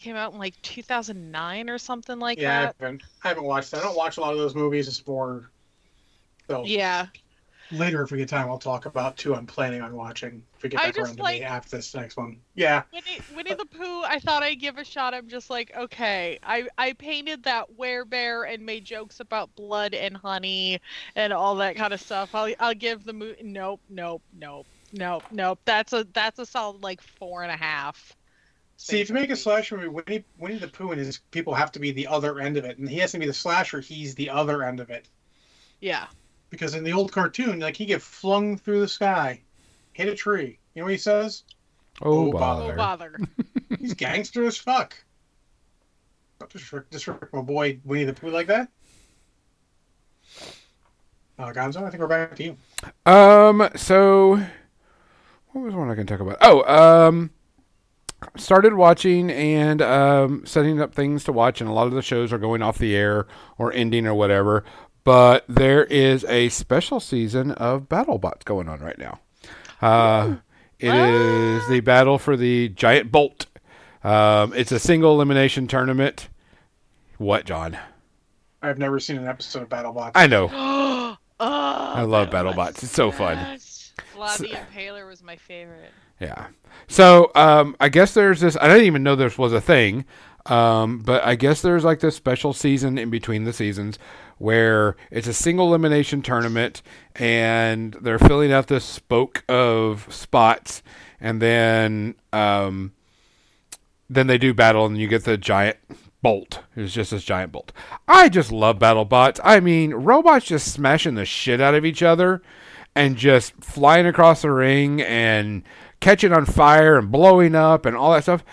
came out in like 2009 or something like yeah, that. haven't, I haven't watched that. I don't watch a lot of those movies. It's more. So Yeah. later, if we get time, I'll talk about two I'm planning on watching. If we get I back just around to like- me after this next one. Yeah, Winnie, Winnie the Pooh, I thought I'd give a shot. I'm just like, okay, I, I painted that werebear and made jokes about blood and honey and all that kind of stuff. I'll I'll give the movie. Nope, nope, nope, nope, nope. That's a that's a solid like four and a half. See, if you make a Space slasher movie, Winnie, Winnie the Pooh and his people have to be the other end of it, and he has to be the slasher. He's the other end of it Yeah. because in the old cartoon, like he get flung through the sky, hit a tree. You know what he says? oh, Oh, bother. Oh bother. He's gangster as fuck. Don't disrespect, disrespect my boy Winnie the Pooh like that. Uh, Gonzo, I think we're back to you. Um, so what was one I can talk about? Oh, um, started watching and um, setting up things to watch, and a lot of the shows are going off the air or ending or whatever. But there is a special season of BattleBots going on right now. Uh, it is the battle for the giant bolt. Um, it's a single elimination tournament. What, John? I've never seen an episode of BattleBots. I know. oh, I love BattleBots. It's so fun. Yes. Vlad the Impaler was my favorite. Yeah. So um, I guess there's this. I didn't even know this was a thing, um, but I guess there's like this special season in between the seasons where it's a single elimination tournament, and they're filling out this spoke of spots, and then um, then they do battle, and you get the giant bolt. It's just this giant bolt. I just love battle bots. I mean, robots just smashing the shit out of each other and just flying across the ring and catching on fire and blowing up and all that stuff.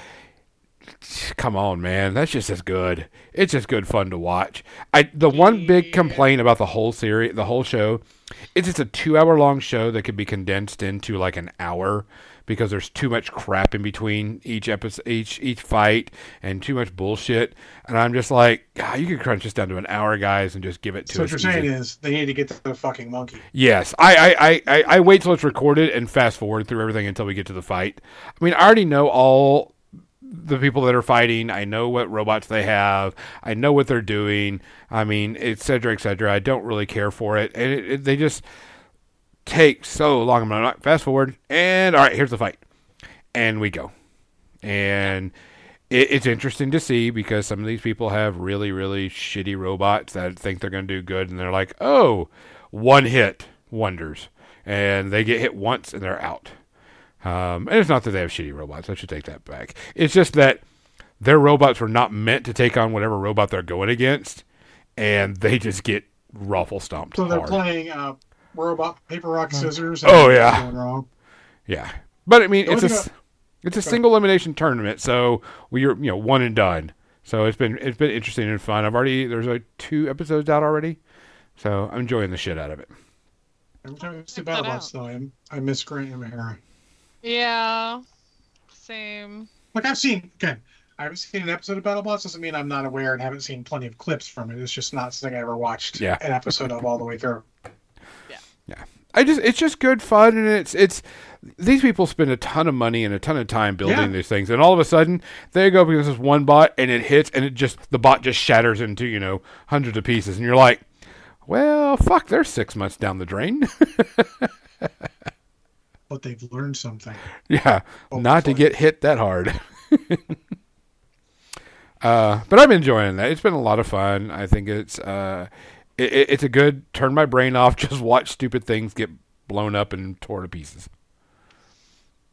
come on, man, that's just as good. It's just good fun to watch. I the one big complaint about the whole series, the whole show, is it's a two-hour long show that could be condensed into like an hour because there's too much crap in between each episode, each each fight, and too much bullshit. And I'm just like, God, you could crunch this down to an hour, guys, and just give it to So us. what you're saying is they need to get to the fucking monkey. Yes, I, I, I, I, I wait till it's recorded and fast forward through everything until we get to the fight. I mean, I already know all the people that are fighting. I know what robots they have. I know what they're doing. I mean, et cetera, et cetera. I don't really care for it, and it, it, they just take so long. I'm like, fast forward, and all right, here's the fight, and we go, and it, it's interesting to see because some of these people have really, really shitty robots that think they're going to do good, and they're like, oh, one hit wonders, and they get hit once and they're out. Um, and it's not that they have shitty robots. I should take that back. It's just that their robots were not meant to take on whatever robot they're going against, and they just get ruffle stomped So they're hard. playing uh, robot paper rock scissors. Oh, yeah. Wrong. Yeah, but I mean, The it's a only it's a single elimination tournament, so we're you know one and done. So it's been it's been interesting and fun. I've already there's like two episodes out already, so I'm enjoying the shit out of it. Every time I see Check that BattleBots, though, I'm, I miss Grant Imahara. Yeah. Same. Like I've seen again, I haven't seen an episode of BattleBots. Doesn't mean I'm not aware and haven't seen plenty of clips from it. It's just not something I ever watched Yeah. an episode of all the way through. I just it's just good fun and it's it's these people spend a ton of money and a ton of time building Yeah. these things and all of a sudden they go because this one bot and it hits and it just the bot just shatters into you know hundreds of pieces and you're like well fuck they're six months down the drain. But they've learned something. yeah. Not to get hit that hard. Uh but i'm enjoying that. It's been a lot of fun. I think it's uh it, it- it's a good turn my brain off just watch stupid things get blown up and torn to pieces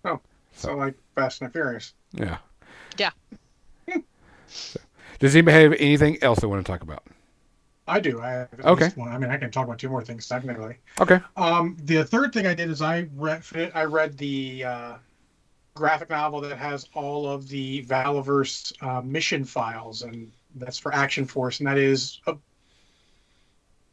Oh, So like Fast and the Furious. Yeah. Yeah. So, does anybody have anything else they want to talk about? I do. I have at Okay. least one. I mean, I can talk about two more things technically. Okay. Um, the third thing I did is I read I read the uh, graphic novel that has all of the Valaverse uh, mission files, and that's for Action Force, and that is a,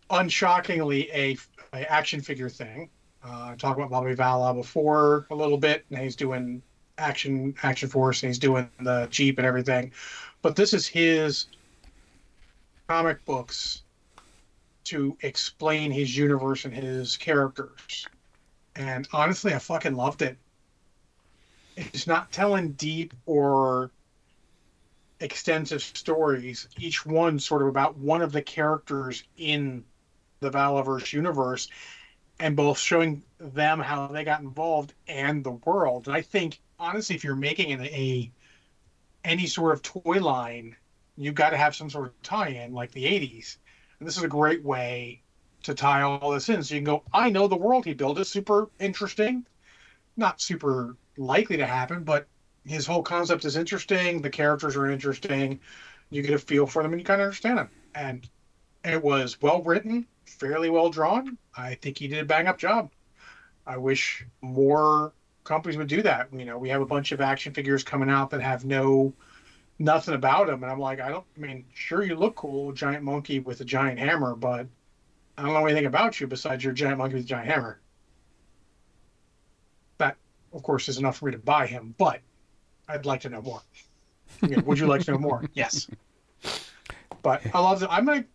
unshockingly a, a action figure thing. Uh, I talked about Bobby Vala before a little bit, and he's doing action Action Force, and he's doing the Jeep and everything, but this is his comic books to explain his universe and his characters. And honestly, I fucking loved it. It's not telling deep or extensive stories, each one sort of about one of the characters in the Valaverse universe, and both showing them how they got involved and the world. And I think, honestly, if you're making an, a any sort of toy line, you've got to have some sort of tie-in, like the '80s. And this is a great way to tie all this in. So you can go, I know the world he built is super interesting, not super likely to happen, but his whole concept is interesting. The characters are interesting. You get a feel for them and you kind of understand them. And it was well written, fairly well drawn. I think he did a bang up job. I wish more companies would do that. You know, we have a bunch of action figures coming out that have no nothing about them, and I'm like, I don't. I mean, sure, you look cool, giant monkey with a giant hammer, but I don't know anything about you besides your giant monkey with a giant hammer. That, of course, is enough for me to buy him, but I'd like to know more. Would you like to know more? Yes. But I love it. I'm gonna,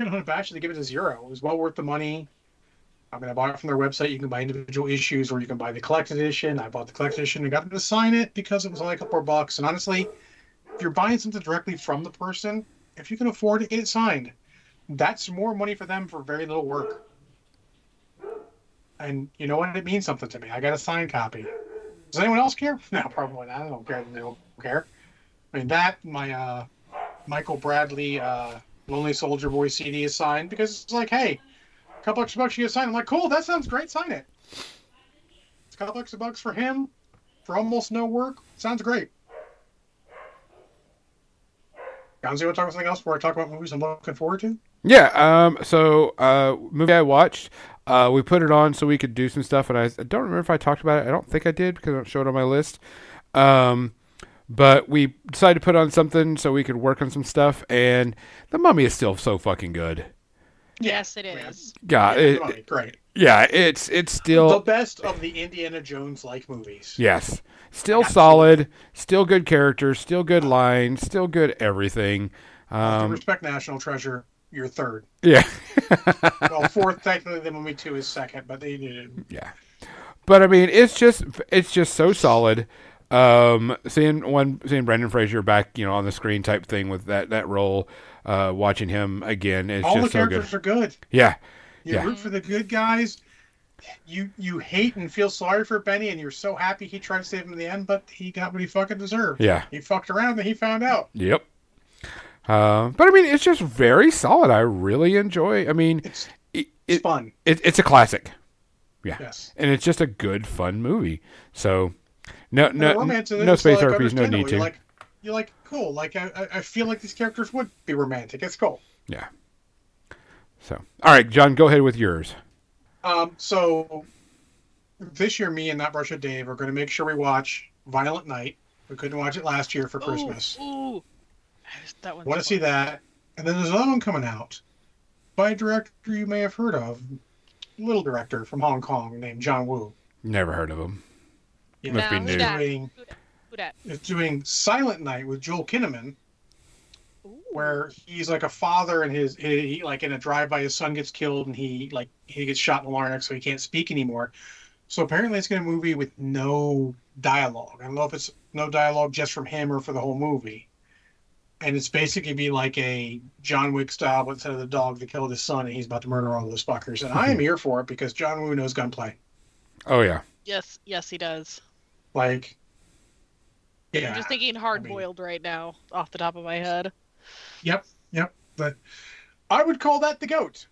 I'm gonna actually give it a zero. It was well worth the money. I'm gonna buy it from their website. You can buy individual issues, or you can buy the collected edition. I bought the collected edition and got them to sign it because it was only a couple more bucks. And honestly, if you're buying something directly from the person, if you can afford to get it signed, that's more money for them for very little work. And you know what? It means something to me. I got a signed copy. Does anyone else care? No, probably not. I don't care. They don't care. I mean, that my uh, Michael Bradley uh, Lonely Soldier Boy CD is signed because it's like, hey, a couple extra bucks you get signed. I'm like, cool, that sounds great. Sign it. It's a couple extra bucks for him for almost no work. Sounds great. Gonzo, you want to talk about something else before I talk about movies I'm looking forward to? Yeah. Um. So, uh, movie I watched. Uh, we put it on so we could do some stuff, and I, I don't remember if I talked about it. I don't think I did because I don't show it on my list. Um, but we decided to put on something so we could work on some stuff, and the Mummy is still so fucking good. Yes, it Yeah. is. God, it, great. yeah, it's it's still The best of the Indiana Jones like movies. yes, still Absolutely. solid, still good characters, still good lines, still good everything. Um, respect National Treasure, you're third. yeah. Well, fourth, technically, the Mummy 2 is second, but they did Yeah, but I mean, it's just it's just so solid. Um, seeing one seeing Brendan Fraser back, you know, on the screen type thing with that that role, uh, watching him again is All the just so characters good. are good. Yeah, You Yeah. root for the good guys. You you hate and feel sorry for Benny, and you're so happy he tried to save him in the end, but he got what he fucking deserved. yeah, He fucked around and he found out. yep. Uh, but I mean, it's just very solid. I really enjoy. I mean, It's it, it's fun. it it's a classic, Yes. and it's just a good fun movie. So, no no romance in it no space like, RPs, no need to. You're like, you're like, cool. Like I, I- I feel like these characters would be romantic. It's cool. yeah. So, all right, John, go ahead with yours. Um, so this year, me and Not Brush with Dave are going to make sure we watch Violent Night. We couldn't watch it last year for Christmas. Ooh, ooh. That one. Want to see that? And then there's another one coming out by a director you may have heard of, little director from Hong Kong named John Woo. Never heard of him. Yeah. Must be new. who dat? Doing, Who dat? is doing Silent Night with Joel Kinnaman, Ooh. where he's like a father and his he, like in a drive-by his son gets killed and he like he gets shot in the larynx so he can't speak anymore. So apparently it's going to be a movie with no dialogue. I don't know if it's no dialogue just from him or for the whole movie. And it's basically be like a John Wick style, but instead of the dog that killed his son, and he's about to murder all those fuckers. And I am here for it because John Woo knows gunplay. Oh yeah. Yes, yes, he does. Like, yeah, I'm just thinking hard boiled right now, off the top of my head. Yep, yep. But I would call that the goat.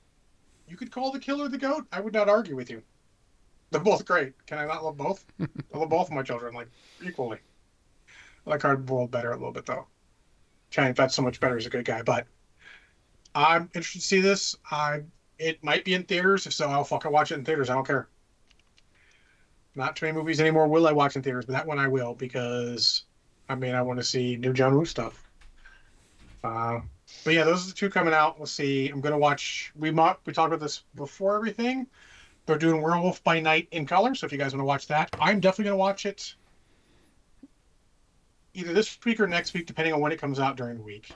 You could call the killer the goat. I would not argue with you. They're both great. Can I not love both? I love both of my children like equally. I like hard boiled better a little bit though. Chow Yun-fat's so much better as a good guy, but I'm interested to see this. I it might be in theaters. If so, I'll fucking watch it in theaters. I don't care. Not too many movies anymore will I watch in theaters, but that one I will because I mean I want to see new John Woo stuff. Uh, but yeah, those are the two coming out. We'll see. I'm gonna watch. We we talked about this before everything. They're doing Werewolf by Night in color, so if you guys want to watch that, I'm definitely gonna watch it. Either this week or next week, depending on when it comes out during the week.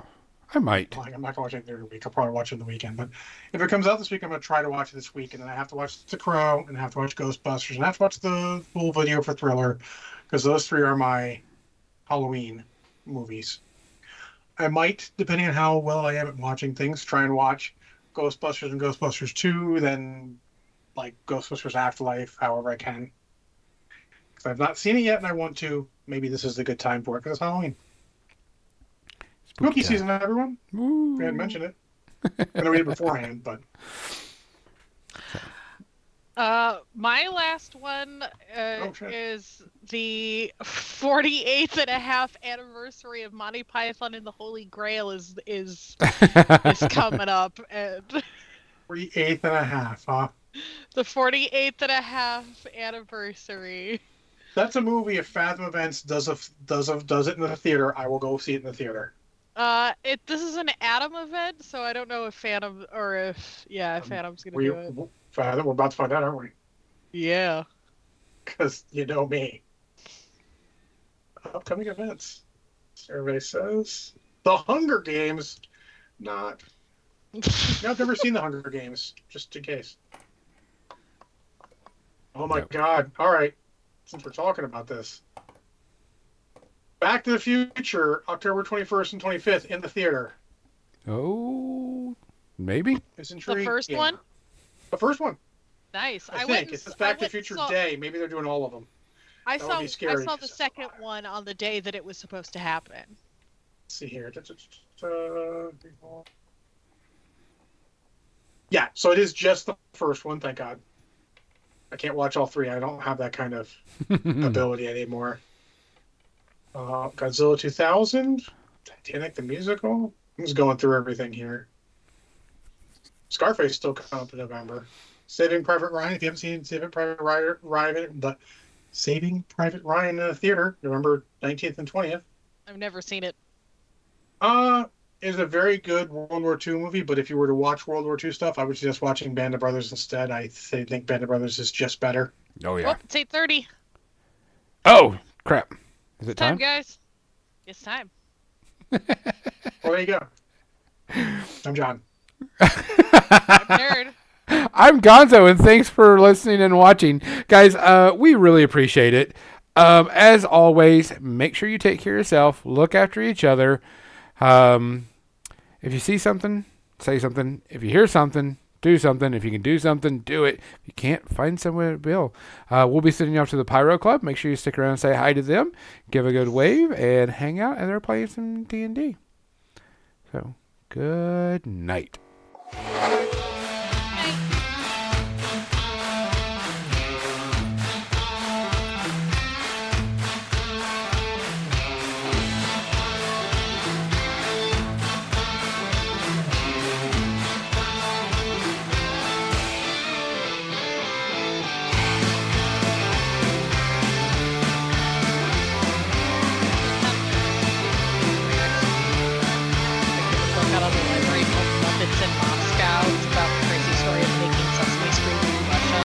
I might. Like, I'm not gonna watch it the week. I'll probably watch it on the weekend. But if it comes out this week, I'm gonna try to watch it this week, and then I have to watch The Crow, and I have to watch Ghostbusters, and I have to watch the full video for Thriller, because those three are my Halloween movies. I might, depending on how well I am at watching things, try and watch Ghostbusters and Ghostbusters 2, then like Ghostbusters Afterlife, however I can. Because I've not seen it yet and I want to. Maybe this is the good time for it because it's Halloween. Spooky time. season, everyone. Woo. We hadn't mentioned it. I know we did beforehand, but Uh, my last one uh, Oh, is the 48th and a half anniversary of Monty Python and the Holy Grail is is is coming up, and three eighth and a half, huh? the 48th and a half anniversary. That's a movie. If Fathom Events does a does a, does it in the theater, I will go see it in the theater. Uh, it this is an Atom event, so I don't know if Fathom or if yeah, if Um, Fathom's gonna we, do it. We're about to find out, aren't we? Yeah. Because you know me. Upcoming events. Survey says The Hunger Games. Not. No, I've never seen The Hunger Games. Just in case. Oh my Yep. God! All right, since we're talking about this, Back to the Future, October twenty first and twenty fifth in the theater. oh, maybe. Is the first one? The first one. Nice. I, I, think and it's s- this I Back to the Future saw- Day. Maybe they're doing all of them. I That saw I saw the second one on the day that it was supposed to happen. Let's see here. Yeah, so it is just the first one, thank God. I can't watch all three. I don't have that kind of ability anymore. Uh, Godzilla 2000, Titanic the musical. I'm just going through everything here. Scarface still coming up in November. Saving Private Ryan. If you haven't seen Saving Private Ryan, Ryan but Saving Private Ryan in the theater, November 19th and 20th. I've never seen it. Uh, is a very good World War II movie, but if you were to watch World War II stuff, I would suggest watching Band of Brothers instead. I say, think Band of Brothers is just better. Oh yeah. Well, it's eight thirty. Oh crap! Is it Time, time? guys. It's time. Well, there you go. I'm John. I'm nerd. I'm Gonzo, and thanks for listening and watching, guys. Uh, we really appreciate it. Um, as always, make sure you take care of yourself. Look after each other. Um, if you see something, say something. If you hear something, do something. If you can do something, do it. If you can't, find somewhere to bill. Uh, we'll be sitting off to the Pyro Club. Make sure you stick around and say hi to them. Give a good wave and hang out. And they're playing some D and D. So, good night.